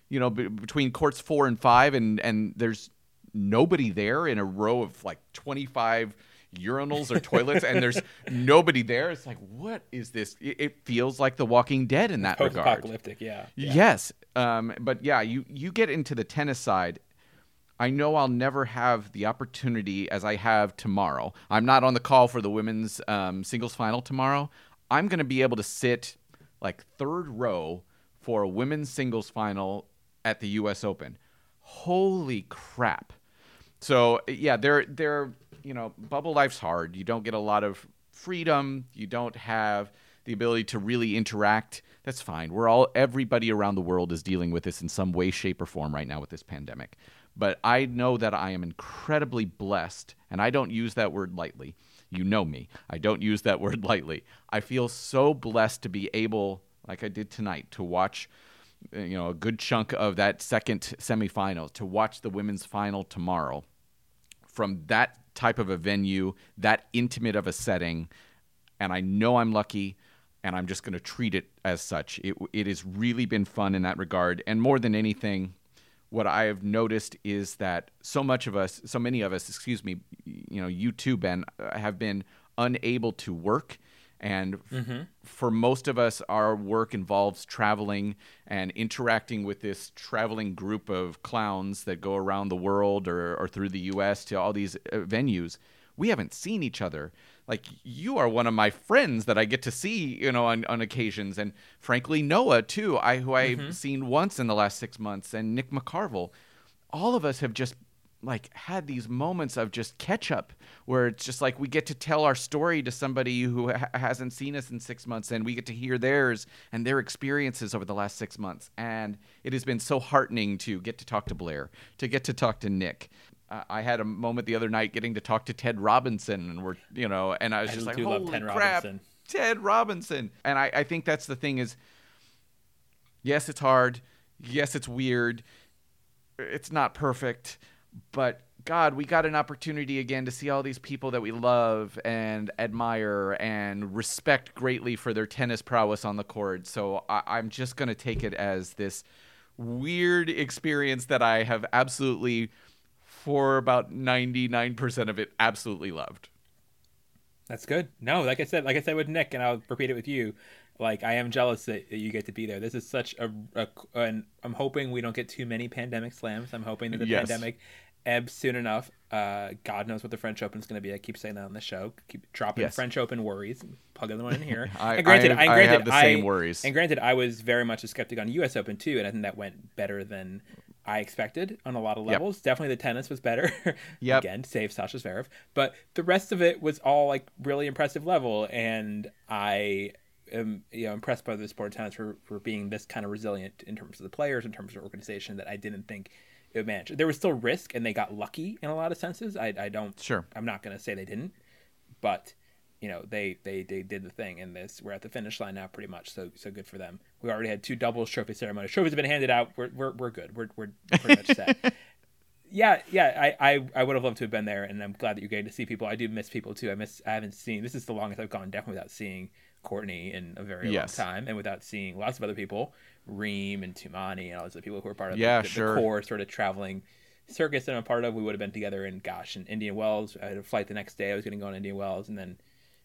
you know, b- between courts four and five, and, and there's nobody there in a row of like 25 urinals or toilets, and there's nobody there. It's like, what is this? It, it feels like The Walking Dead in that regard. Post-apocalyptic, yeah. yeah. Yes, um, but yeah, you you get into the tennis side. I know I'll never have the opportunity as I have tomorrow. I'm not on the call for the women's um, singles final tomorrow. I'm going to be able to sit like third row for a women's singles final at the U.S. Open. Holy crap! So yeah, they're they're you know bubble life's hard. You don't get a lot of freedom. You don't have the ability to really interact. That's fine. We're all everybody around the world is dealing with this in some way, shape, or form right now with this pandemic. But I know that I am incredibly blessed, and I don't use that word lightly. You know me. I don't use that word lightly. I feel so blessed to be able, like I did tonight, to watch you know a good chunk of that second semifinal to watch the women's final tomorrow from that type of a venue that intimate of a setting and i know i'm lucky and i'm just going to treat it as such. It, it has really been fun in that regard and more than anything what i have noticed is that so much of us so many of us excuse me you know you too ben have been unable to work and f- for most of us, our work involves traveling and interacting with this traveling group of clowns that go around the world or, or through the US to all these uh, venues. We haven't seen each other. Like, you are one of my friends that I get to see, you know, on, on occasions. And frankly, Noah, too, I, who I've seen once in the last six months, and Nick McCarville. All of us have just like had these moments of just catch up where it's just like we get to tell our story to somebody who ha- hasn't seen us in 6 months and we get to hear theirs and their experiences over the last 6 months. And it has been so heartening to get to talk to Blair to get to talk to Nick. Uh, I had a moment the other night getting to talk to Ted Robinson and we're you know and I was I just like holy Ted crap Robinson." Ted Robinson. And I, I think that's the thing is yes it's hard. Yes it's weird. It's not perfect, but God, we got an opportunity again to see all these people that we love and admire and respect greatly for their tennis prowess on the court. So I- am just going to take it as this weird experience that I have absolutely, for about 99% of it, absolutely loved. That's good. No, like I said, like I said with Nick, and I'll repeat it with you. Like I am jealous that, that you get to be there. This is such a, a and I'm hoping we don't get too many pandemic slams. I'm hoping that the Yes. pandemic ebbs soon enough. Uh, God knows what the French Open is going to be. I keep saying that on the show. Keep dropping Yes. French Open worries. Plug another one in here. I- and granted, I- I granted, have the same worries. And granted, I was very much a skeptic on U.S. Open too, and I think that went better than I expected on a lot of levels. Definitely, the tennis was better. Yep. Again, save Sasha Zverev, but the rest of it was all like really impressive level, and I am you know impressed by the sport of for for being this kind of resilient in terms of the players, in terms of organization that I didn't think it would manage. There was still risk, and they got lucky in a lot of senses. I I don't Sure. I'm not going to say they didn't, but you know they, they they did the thing and this we're at the finish line now pretty much so so good for them. We already had two doubles trophy ceremonies. Trophies have been handed out. We're we're, we're good. We're, we're pretty much set. Yeah yeah I, I i would have loved to have been there and i'm glad that you're getting to see people. I do miss people too. I miss i haven't seen this is the longest i've gone definitely without seeing courtney in a very Yes. long time and without seeing lots of other people reem and tumaini and all those other people who are part of Yeah, the, the, sure. the core sort of traveling circus that i'm a part of we would have been together in gosh in indian wells i had a flight the next day i was going to go on indian wells and then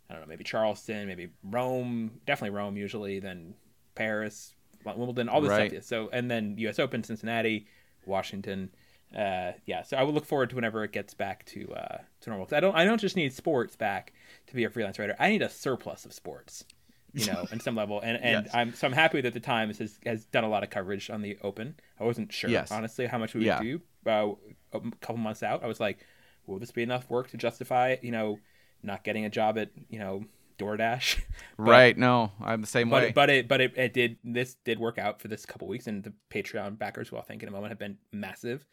I don't know, maybe Charleston, maybe Rome, definitely Rome usually, then Paris, Wimbledon, all this Right. stuff. So, and then U.S. Open, Cincinnati, Washington. Uh, yeah, so I would look forward to whenever it gets back to uh, to normal. 'Cause I don't, I don't just need sports back to be a freelance writer. I need a surplus of sports, you know, in some level. And and Yes. I'm so I'm happy that the Times has has done a lot of coverage on the Open. I wasn't sure, Yes. honestly, how much we would Yeah. do uh, a couple months out. I was like, will this be enough work to justify, you know, not getting a job at, you know, DoorDash? But- right. No, I'm the same way. But but it but it, it did this did work out for this couple weeks, and the Patreon backers, who I think in a moment have been massive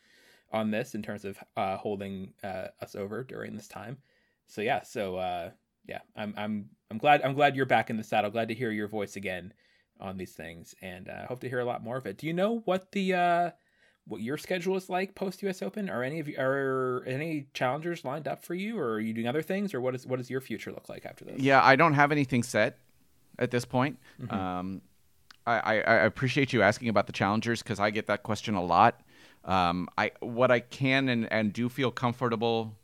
on this in terms of uh, holding uh, us over during this time. So yeah, so uh, yeah, I'm I'm I'm glad I'm glad you're back in the saddle. Glad to hear your voice again on these things, and uh, hope to hear a lot more of it. Do you know what the uh, what your schedule is like post US Open? Are any of you are any challengers lined up for you, or are you doing other things, or what is what does your future look like after this? Yeah, I don't have anything set at this point. Mm-hmm. Um, I, I, I appreciate you asking about the challengers because I get that question a lot. Um, I what I can and, and do feel comfortable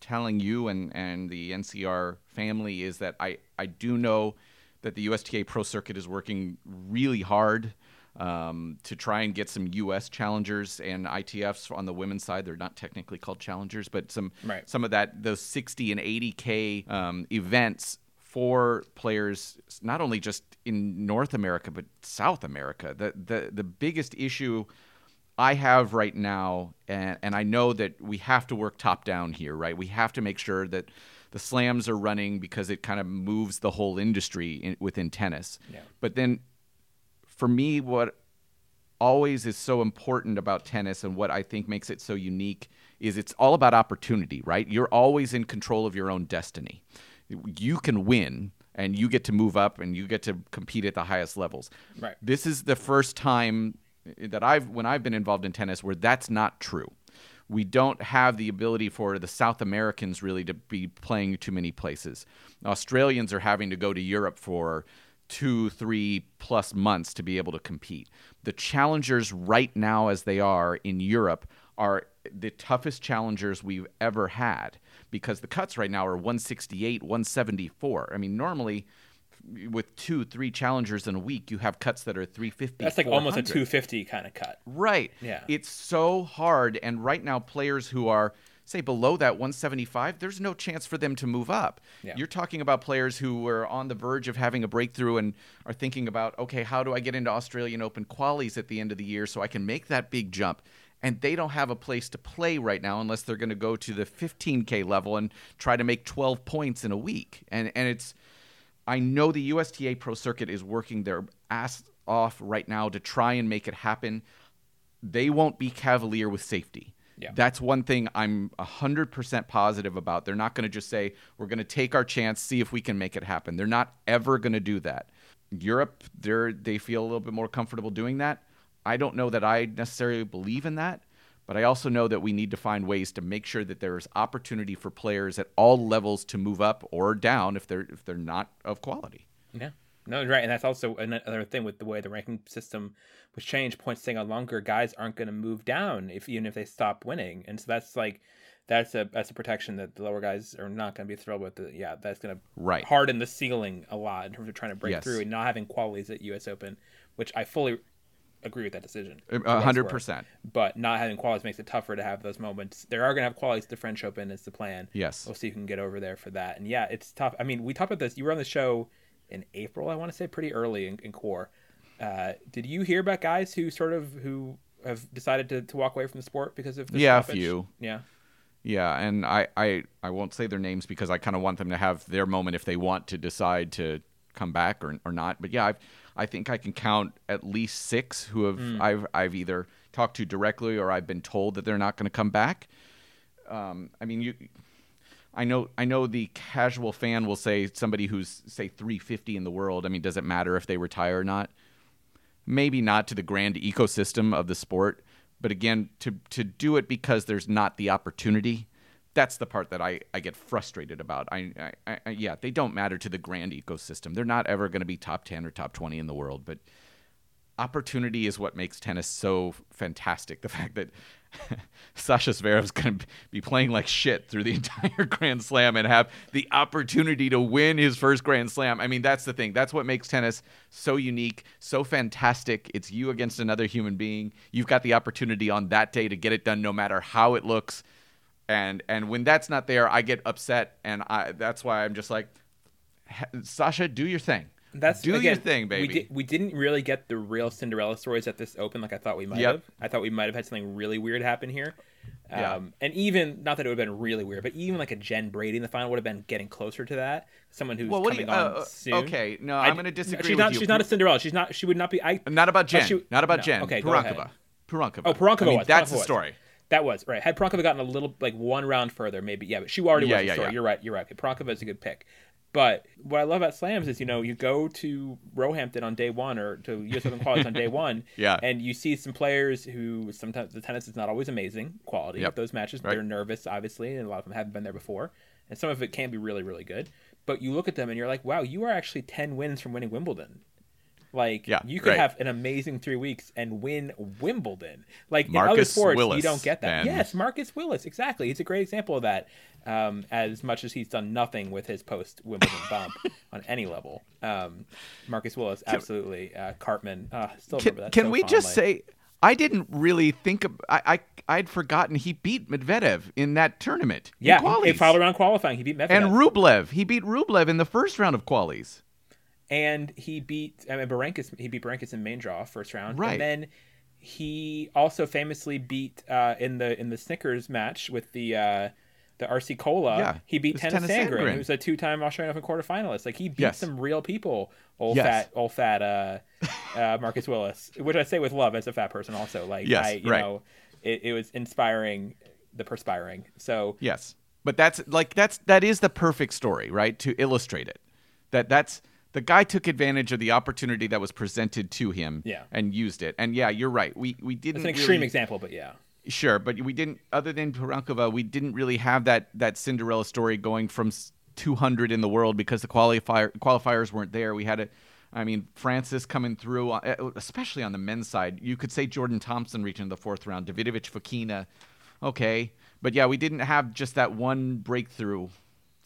telling you and, and the NCR family is that I, I do know that the USTA Pro Circuit is working really hard um, to try and get some U.S. challengers and ITFs on the women's side. They're not technically called challengers, but some Right. some of that those 60 and 80k um, events for players not only just in North America but South America. The the the biggest issue I have right now, and, and I know that we have to work top down here, right? We have to make sure that the slams are running because it kind of moves the whole industry in, within tennis. Yeah. But then for me, what always is so important about tennis and what I think makes it so unique is it's all about opportunity, right? You're always in control of your own destiny. You can win and you get to move up and you get to compete at the highest levels. Right. This is the first time that I've when I've been involved in tennis where that's not true. We don't have the ability for the South Americans really to be playing too many places. Australians are having to go to Europe for two, three plus months to be able to compete. The challengers right now, as they are in Europe, are the toughest challengers we've ever had because the cuts right now are 168, 174. I mean, normally with two, three challengers in a week, you have cuts that are 350. That's like almost a 250 kind of cut. Right. Yeah. It's so hard. And right now, players who are, say, below that 175, there's no chance for them to move up. Yeah. You're talking about players who are on the verge of having a breakthrough and are thinking about, okay, how do I get into Australian Open qualies at the end of the year so I can make that big jump? and they don't have a place to play right now unless they're going to go to the 15k level and try to make 12 points in a week. And and it's I know the USTA Pro Circuit is working their ass off right now to try and make it happen. They won't be cavalier with safety. Yeah. That's one thing I'm 100% positive about. They're not going to just say, we're going to take our chance, see if we can make it happen. They're not ever going to do that. Europe, they're, they feel a little bit more comfortable doing that. I don't know that I necessarily believe in that, but I also know that we need to find ways to make sure that there's opportunity for players at all levels to move up or down if they're if they're not of quality. Yeah. No, right, and that's also another thing with the way the ranking system was changed. Points staying on longer, guys aren't going to move down if even if they stop winning, and so that's like that's a that's a protection that the lower guys are not going to be thrilled with. Yeah, that's going to Right. harden the ceiling a lot in terms of trying to break Yes. through and not having qualities at U.S. Open, which I fully agree with that decision. A hundred percent. But not having qualities makes it tougher to have those moments. There are going to have qualities the French Open is the plan. Yes. We'll see who can get over there for that. And yeah, it's tough. I mean, we talked about this. You were on the show in April, I want to say, pretty early in, in core. Uh, did you hear about guys who sort of who have decided to, to walk away from the sport because of this Yeah, a few. Yeah. Yeah, and I, I, I won't say their names because I kind of want them to have their moment if they want to decide to come back or, or not. But yeah, I've, I think I can count at least six who have I've I've either talked to directly or I've been told that they're not going to come back. Um, I mean, you, I know I know the casual fan will say somebody who's say 350 in the world. I mean, does it matter if they retire or not? maybe not to the grand ecosystem of the sport, but again, to to do it because there's not the opportunity. That's the part that I, I get frustrated about. I, I, I yeah, they don't matter to the grand ecosystem. They're not ever going to be top ten or top twenty in the world, but opportunity is what makes tennis so fantastic. The fact that Sasha Zverev's going to be playing like shit through the entire Grand Slam and have the opportunity to win his first Grand Slam. I mean, that's the thing. That's what makes tennis so unique, so fantastic. It's you against another human being. You've got the opportunity on that day to get it done no matter how it looks. And and when that's not there, I get upset and I that's why I'm just like Sasha, do your thing. That's do your thing, baby. We, did, we didn't really get the real Cinderella stories at this Open like I thought we might Yep. have. I thought we might have had something really weird happen here. Um, Yeah. And even, not that it would have been really weird, but even like a Jen Brady in the final would have been getting closer to that. Someone who's Well, what coming you- on uh, soon. okay, no, I'm gonna disagree She's with not, you. She's not a Cinderella. She's not. She would not be. I. Not about Jen. she- not about no, Jen. okay. Pironkova. Pironkova. Oh, Pironkova I mean, that's the story. That was right. Had Pironkova gotten a little like one round further, maybe yeah, but she already Yeah, was yeah, story. yeah. You're right. You're right. Pironkova is a good pick. But what I love about slams is you know you go to Roehampton on day one or to U.S. Open qualies on day one, Yeah. and you see some players who sometimes the tennis is not always amazing quality. Yep. Those matches Right. they're nervous, obviously, and a lot of them haven't been there before, and some of it can be really really good. But you look at them and you're like, wow, you are actually ten wins from winning Wimbledon. Like Yeah, you could right. have an amazing three weeks and win Wimbledon. Like in other Marcus sports, you don't get that. then. Yes, Marcus Willis, exactly. He's a great example of that. Um, as much as he's done nothing with his post Wimbledon bump on any level, um, Marcus Willis, absolutely. Uh, Cartman, uh, still remember Can, that. can so we just say I didn't really think of, I, I I'd forgotten he beat Medvedev in that tournament. Yeah, qualies. he fouled around qualifying. He beat Medvedev, and Rublev. He beat Rublev in the first round of qualies. And he beat I mean Berankis. He beat Berankis in main draw first round, Right. And then he also famously beat uh, in the in the Snickers match with the uh, the RC Cola. Yeah, he beat Tennys Sandgren, Sandgren. who's a two-time Australian Open quarterfinalist. Like he beat Yes. some real people. Old Yes. fat, old fat uh, uh, Marcus Willis, which I say with love as a fat person. Also, like Yes, I, you right. know, it, it was inspiring. The perspiring. So Yes. But that's like that's that is the perfect story, right? To illustrate it. That that's the guy took advantage of the opportunity that was presented to him Yeah. and used it. And yeah, you're right. We we didn't it's an extreme really- example, but yeah. Sure, but we didn't. Other than Pironkova, we didn't really have that that Cinderella story going from 200 in the world because the qualifier qualifiers weren't there. We had a, I mean, Frances coming through, uh, especially on the men's side. You could say Jordan Thompson reaching the fourth round, Davidovich Fokina, okay, but yeah, we didn't have just that one breakthrough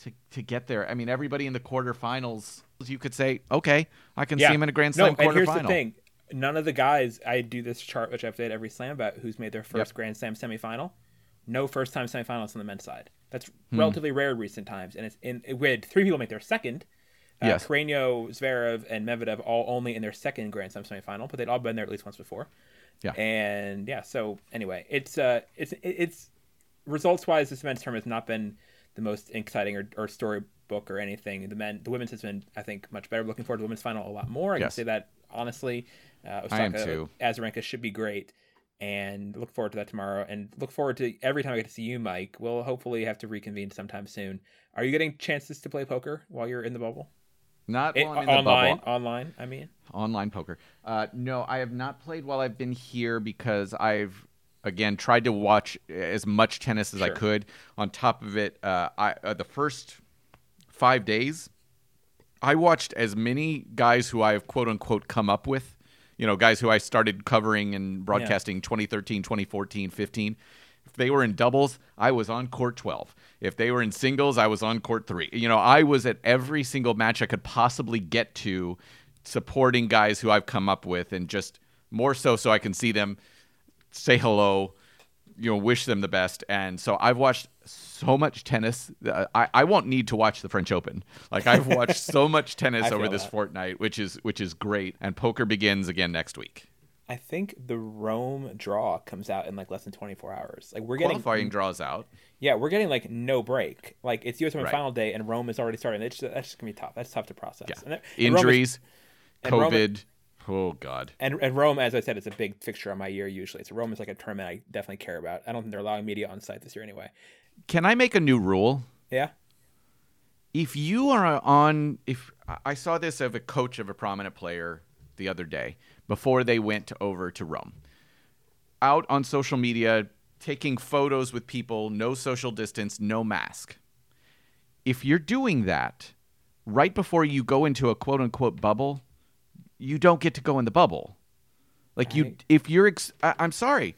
to to get there. I mean, everybody in the quarterfinals, you could say, okay, I can see him in a Grand Slam no, and here's the thing: none of the guys I do this chart, which I've did every slam bet, who's made their first Yep. Grand Slam semifinal. No first time semifinalists on the men's side. That's Hmm. relatively rare in recent times, and it's in we had three people make their second. Uh, Yes. Carreño, Zverev, and Medvedev all only in their second Grand Slam semifinal, but they'd all been there at least once before. Yeah. And yeah, so anyway, it's uh, it's it's results wise, this men's term has not been the most exciting or, or storybook or anything. The men, the women's has been, I think, much better. Looking forward to the women's final a lot more. I can say that honestly. Uh, I am Osaka, too. Azarenka should be great, and look forward to that tomorrow. And look forward to every time I get to see you, Mike. We'll hopefully have to reconvene sometime soon. Are you getting chances to play poker while you're in the bubble? Not It- in the online, bubble. online. I mean, online poker. Uh, no, I have not played while I've been here because I've again tried to watch as much tennis as I could. On top of it, uh, I uh, the first five days, I watched as many guys who I have quote unquote come up with. You know, guys who I started covering and broadcasting 2013, 2014, 15. If they were in doubles, I was on court 12. If they were in singles, I was on court 3. You know, I was at every single match I could possibly get to supporting guys who I've come up with and just more so so I can see them say hello, you know, wish them the best. And so I've watched so much tennis. I, I won't need to watch the French Open. Like I've watched so much tennis over this that. fortnight, which is which is great. And poker begins again next week. I think the Rome draw comes out in like less than 24 hours. Like we're getting Qualifying draws out. Yeah, we're getting like no break. Like it's U.S. Open Right. final day, and Rome is already starting. It's just, that's just gonna be tough. That's tough to process. Yeah. And, that- and Rome is- Injuries, Rome COVID. Oh God. and, and Rome, as I said, is a big fixture on my year usually. So Rome is like a tournament I definitely care about. I don't think they're allowing media on site this year anyway. Can I make a new rule? Yeah, if you are on if i saw this of a coach of a prominent player the other day before they went over to rome out on social media taking photos with people no social distance no mask if you're doing that right before you go into a quote unquote bubble you don't get to go in the bubble like you if you're ex- I- i'm sorry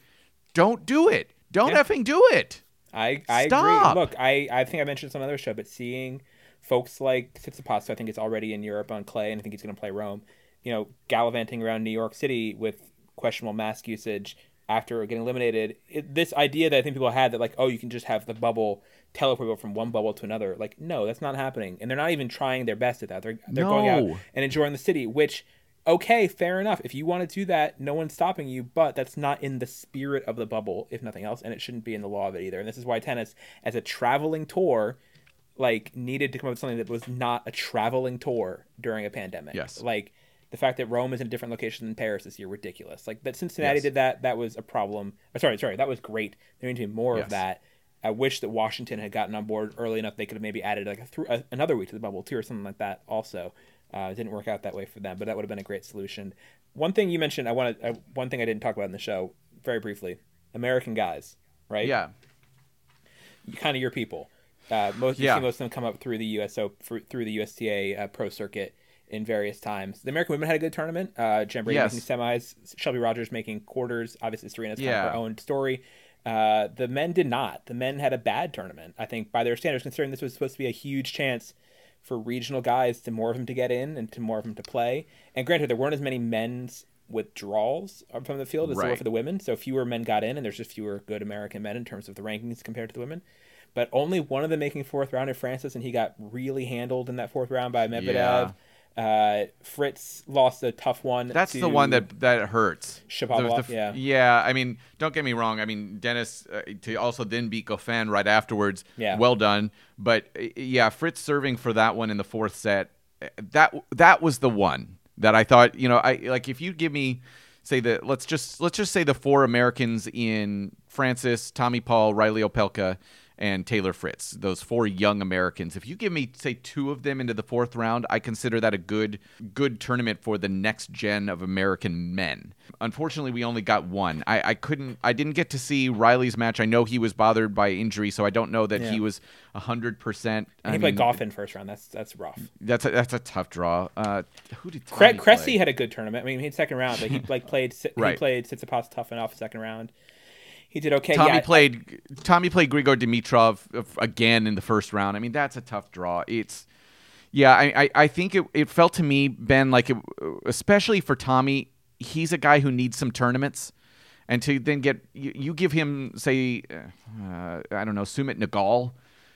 don't do it don't Yeah. effing do it I I Stop. agree. Look, I I think I mentioned this on another show, but seeing folks like Tsitsipas, I think it's already in Europe on clay, and I think he's going to play Rome. You know, gallivanting around New York City with questionable mask usage after getting eliminated. It, this idea that I think people had that like, oh, you can just have the bubble teleport people from one bubble to another. Like, no, that's not happening, and they're not even trying their best at that. They're they're going out and enjoying the city, which. Okay, fair enough. If you want to do that, no one's stopping you, but that's not in the spirit of the bubble, if nothing else, and it shouldn't be in the law of it either. And this is why tennis, as a traveling tour, like needed to come up with something that was not a traveling tour during a pandemic. Yes. Like the fact that Rome is in a different location than Paris this year, ridiculous. Like that Cincinnati Yes. did that, that was a problem. Or sorry, sorry, that was great. There need to be more Yes. of that. I wish that Washington had gotten on board early enough. They could have maybe added like a th- another week to the bubble too, or something like that. Also, uh, it didn't work out that way for them, but that would have been a great solution. One thing you mentioned, I wanted uh, one thing I didn't talk about in the show very briefly: American guys, right? yeah kind of your people. Uh, most Yeah. you see most of them come up through the USO through the USTA uh, pro circuit in various times. The American women had a good tournament. Uh, Jen Brady Yes. making semis, Shelby Rogers making quarters. Obviously, Serena's kind of her own story. Uh, the men did not. The men had a bad tournament. I think by their standards, considering this was supposed to be a huge chance for regional guys to more of them to get in and to more of them to play. And granted, there weren't as many men's withdrawals from the field as there were for the women. So fewer men got in, and there's just fewer good American men in terms of the rankings compared to the women. But only one of them making fourth round in Frances, and he got really handled in that fourth round by Medvedev. Uh, Fritz lost a tough one. That's the one that that hurts. Shapovalov, The- the- yeah. Yeah, I mean, don't get me wrong. I mean, Denis uh, to also then beat Goffin right afterwards. Yeah. Well done. But uh, yeah, Fritz serving for that one in the fourth set. uh, That that was the one that I thought. You know, I like if you give me say that let's just let's just say the four Americans in Frances, Tommy Paul, Reilly Opelka. And Taylor Fritz, those four young Americans. If you give me, say, two of them into the fourth round, I consider that a good, good tournament for the next gen of American men. Unfortunately, we only got one. I, I couldn't, I didn't get to see Reilly's match. I know he was bothered by injury, so I don't know that Yeah. he was hundred percent. He played Goffin first round. That's that's rough. That's a, that's a tough draw. Uh, who did Cre- Cressy play? had a good tournament. I mean, he had second round, but he like played he played Tsitsipas tough enough second round. He did okay. Tommy yeah, played Tommy played Grigor Dimitrov uh, again in the first round. I mean, that's a tough draw. It's yeah, I, I, I think it, it felt to me, Ben, like it, especially for Tommy, he's a guy who needs some tournaments. And to then get you, you give him say uh, I don't know Sumit Nagal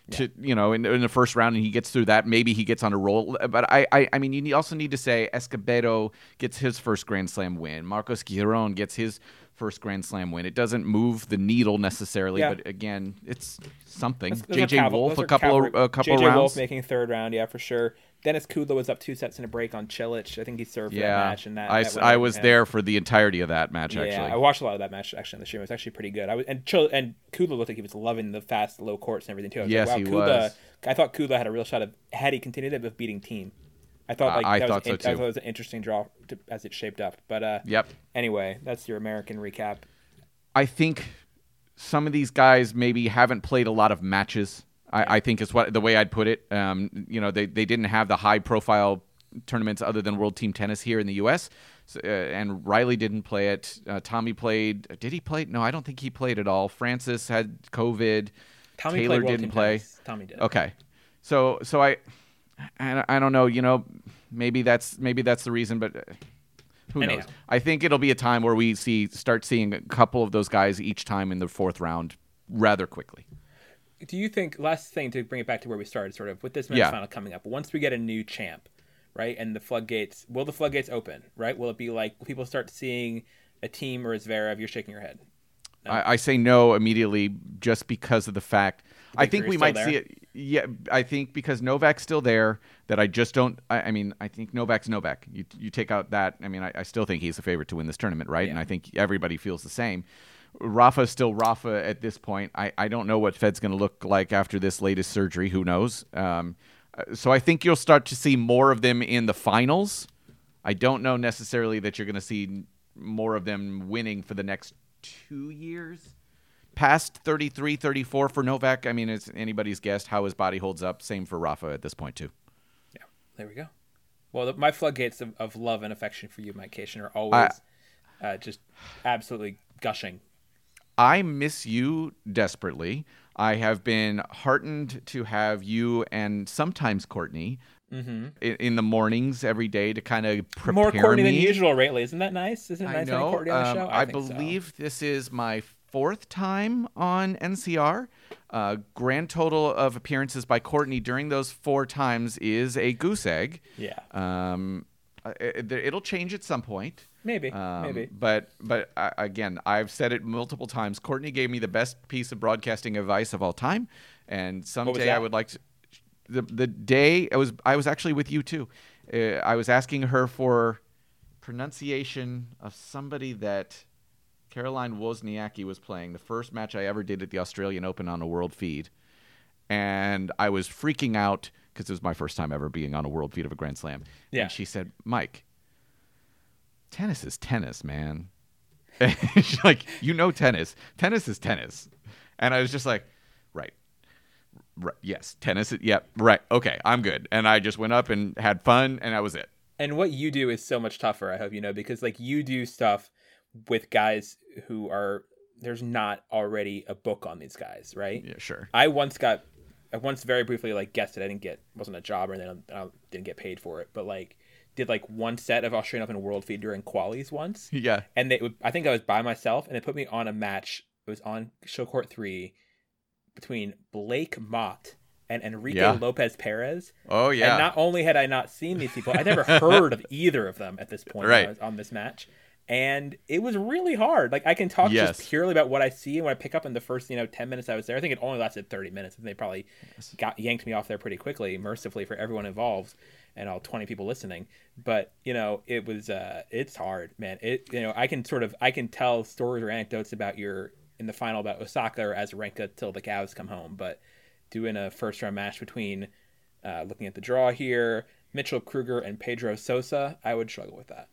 to you know in, in the first round and he gets through that maybe he gets on a roll but I I, I mean you also need to say Escobedo gets his first Grand Slam win Marcos Giron gets his first Grand Slam win. It doesn't move the needle necessarily, Yeah. but again, it's something. Those- those are JJ caval- Wolf, a couple cavalry- of a couple JJ of rounds. Wolf making third round, yeah, for sure. Denis Kudla was up two sets in a break on Cilic. I think he served for that yeah, match, and that, I, that I was him. there for the entirety of that match. Yeah, actually, I watched a lot of that match actually on the stream. It was actually pretty good. I was and Chil- and Kudla looked like he was loving the fast low courts and everything too. I was Yes, like, he Kudla, was. I thought Kudla had a real shot of had he continued it with beating Thiem. I thought like I- I that thought was, so, I too. thought it was an interesting draw to, as it shaped up. But uh, Yep. Anyway, that's your American recap. I think some of these guys maybe haven't played a lot of matches. I, I think is what the way I'd put it. Um, you know, they, they didn't have the high profile tournaments other than World Team Tennis here in the U.S. So, uh, and Reilly didn't play it. Uh, Tommy played. Did he play? No, I don't think he played at all. Frances had COVID. Tommy Taylor didn't play. Tennis. Tommy did. Okay, so so I, I, I don't know. You know, maybe that's maybe that's the reason, but. Uh, who knows? I think it'll be a time where we see start seeing a couple of those guys each time in the fourth round rather quickly. Do you think last thing to bring it back to where we started, sort of with this men's Yeah. final coming up? Once we get a new champ, right, and the floodgates, will the floodgates open? Right? Will it be like people start seeing a Thiem or a Zverev? You're shaking your head. I, I say no immediately just because of the fact. I think we might there? see it. Yeah, I think because Novak's still there, that I just don't. I, I mean, I think Novak's Novak. You you take out that. I mean, I, I still think he's the favorite to win this tournament, right? And I think everybody feels the same. Rafa's still Rafa at this point. I, I don't know what Fed's going to look like after this latest surgery. Who knows? Um, uh, so I think you'll start to see more of them in the finals. I don't know necessarily that you're going to see more of them winning for the next two years. Past 33, 34 for Novak. I mean, it's anybody's guess how his body holds up. Same for Rafa at this point, too. Yeah, there we go. Well, the, my floodgates of, of love and affection for you, Mike Cation, are always uh, just absolutely gushing. I miss you desperately. I have been heartened to have you and sometimes Courtney in, in the mornings every day to kind of prepare More Courtney me. than usual lately. Isn't that nice? Isn't it I nice having know. Courtney on the um, show? I, think so. believe this is my fourth time on NCR. Uh, grand total of appearances by Courtney during those four times is a goose egg. Yeah. Um, uh, it, it'll change at some point. Maybe. Um, maybe. But but uh, again, I've said it multiple times. Courtney gave me the best piece of broadcasting advice of all time, and someday I would like to. The the day I was I was actually with you too. Uh, I was asking her for pronunciation of somebody that Caroline Wozniacki was playing. The first match I ever did at the Australian Open on a world feed, and I was freaking out because it was my first time ever being on a world feed of a Grand Slam. Yeah. And she said, "Mike, tennis is tennis, man." And she's like, "You know tennis. Tennis is tennis." And I was just like, "Right." Right. Yes, tennis. is- Yep. Right. Okay, I'm good. And I just went up and had fun, and that was it. and what you do is so much tougher i hope you know because like you do stuff with guys who are there's not already a book on these guys right Yeah, sure. i once got i once very briefly like guessed it i didn't get wasn't a job or then i didn't get paid for it but like did like one set of australian open world feed during qualies once Yeah. and they i think i was by myself and they put me on a match it was on show court 3 between blake mott and enrique Yeah. lopez perez Oh yeah. and not only had I not seen these people, I'd never heard of either of them at this point I Right. on this match. And it was really hard. Like I can talk Yes. just purely about what I see and what I pick up in the first, you know, ten minutes I was there. I think it only lasted thirty minutes, and they probably got yanked me off there pretty quickly, mercifully for everyone involved and all twenty people listening. But you know, it was uh it's hard, man. It you know, I can sort of I can tell stories or anecdotes about your in the final about Osaka or Azarenka till the cows come home, but doing a first round match between uh, looking at the draw here, Mitchell Krueger and Pedro Sousa, I would struggle with that.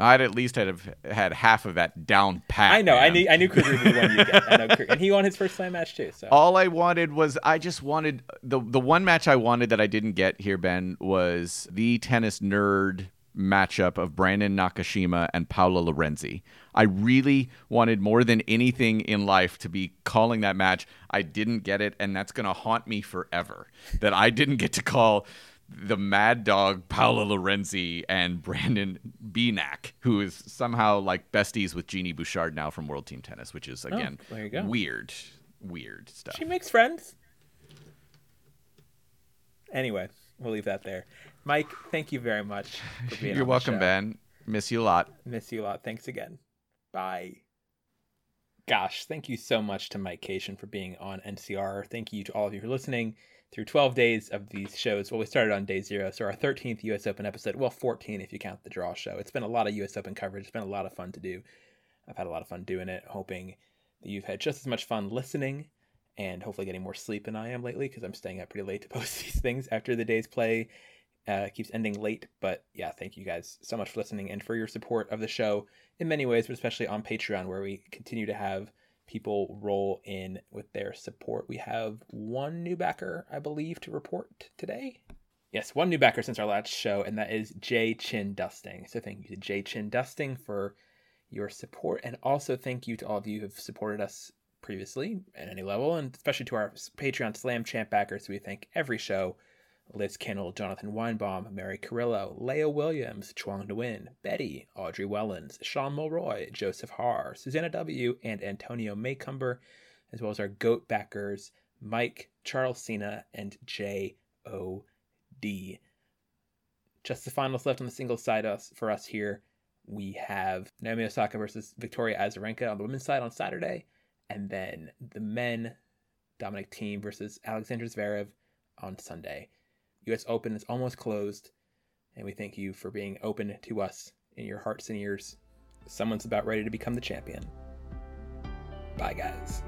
I'd at least have had half of that down pat. I know, I knew, I knew Krueger would be one you get. I know, Krueger, and he won his first slam match too. So All I wanted was I just wanted the the one match I wanted that I didn't get here, Ben, was the tennis nerd matchup of Brandon Nakashima and Paolo Lorenzi. I really wanted more than anything in life to be calling that match. I didn't get it, and that's gonna haunt me forever. That I didn't get to call the mad dog Paolo Lorenzi and Brandon Benak, who is somehow like besties with Genie Bouchard now from World Team Tennis, which is oh, again there you go. weird, weird stuff. she makes friends. Anyway, we'll leave that there. Mike, thank you very much for being. You're welcome. Ben. Miss you a lot. Miss you a lot. Thanks again. Bye. Gosh, thank you so much to Mike Cation for being on NCR. Thank you to all of you for listening through 12 days of these shows. Well, we started on day zero, so our 13th U.S. Open episode. Well, 14 if you count the draw show. It's been a lot of U.S. Open coverage. It's been a lot of fun to do. I've had a lot of fun doing it. Hoping that you've had just as much fun listening and hopefully getting more sleep than I am lately because I'm staying up pretty late to post these things after the day's play uh, keeps ending late. But yeah, thank you guys so much for listening and for your support of the show in many ways, but especially on Patreon, where we continue to have people roll in with their support. We have one new backer, I believe, to report today. Yes, one new backer since our last show, and that is Jay Chin Dusting. So thank you to Jay Chin Dusting for your support, and also thank you to all of you who have supported us previously at any level, and especially to our Patreon Slam Champ backers. We thank every show Liz Kendall, Jonathan Weinbaum, Mary Carrillo, Leah Williams, Chuang Nguyen, Betty, Audrey Wellens, Sean Mulroy, Joseph Har, Susanna W., and Antonio Maycumber, as well as our GOAT backers, Mike, Charles Cena, and J.O.D. Just the finals left on the singles side us, for us here. We have Naomi Osaka versus Victoria Azarenka on the women's side on Saturday, and then the men, Dominic Thiem versus Alexander Zverev on Sunday. US Open is almost closed, and we thank you for being open to us in your hearts and ears. Someone's about ready to become the champion. Bye, guys.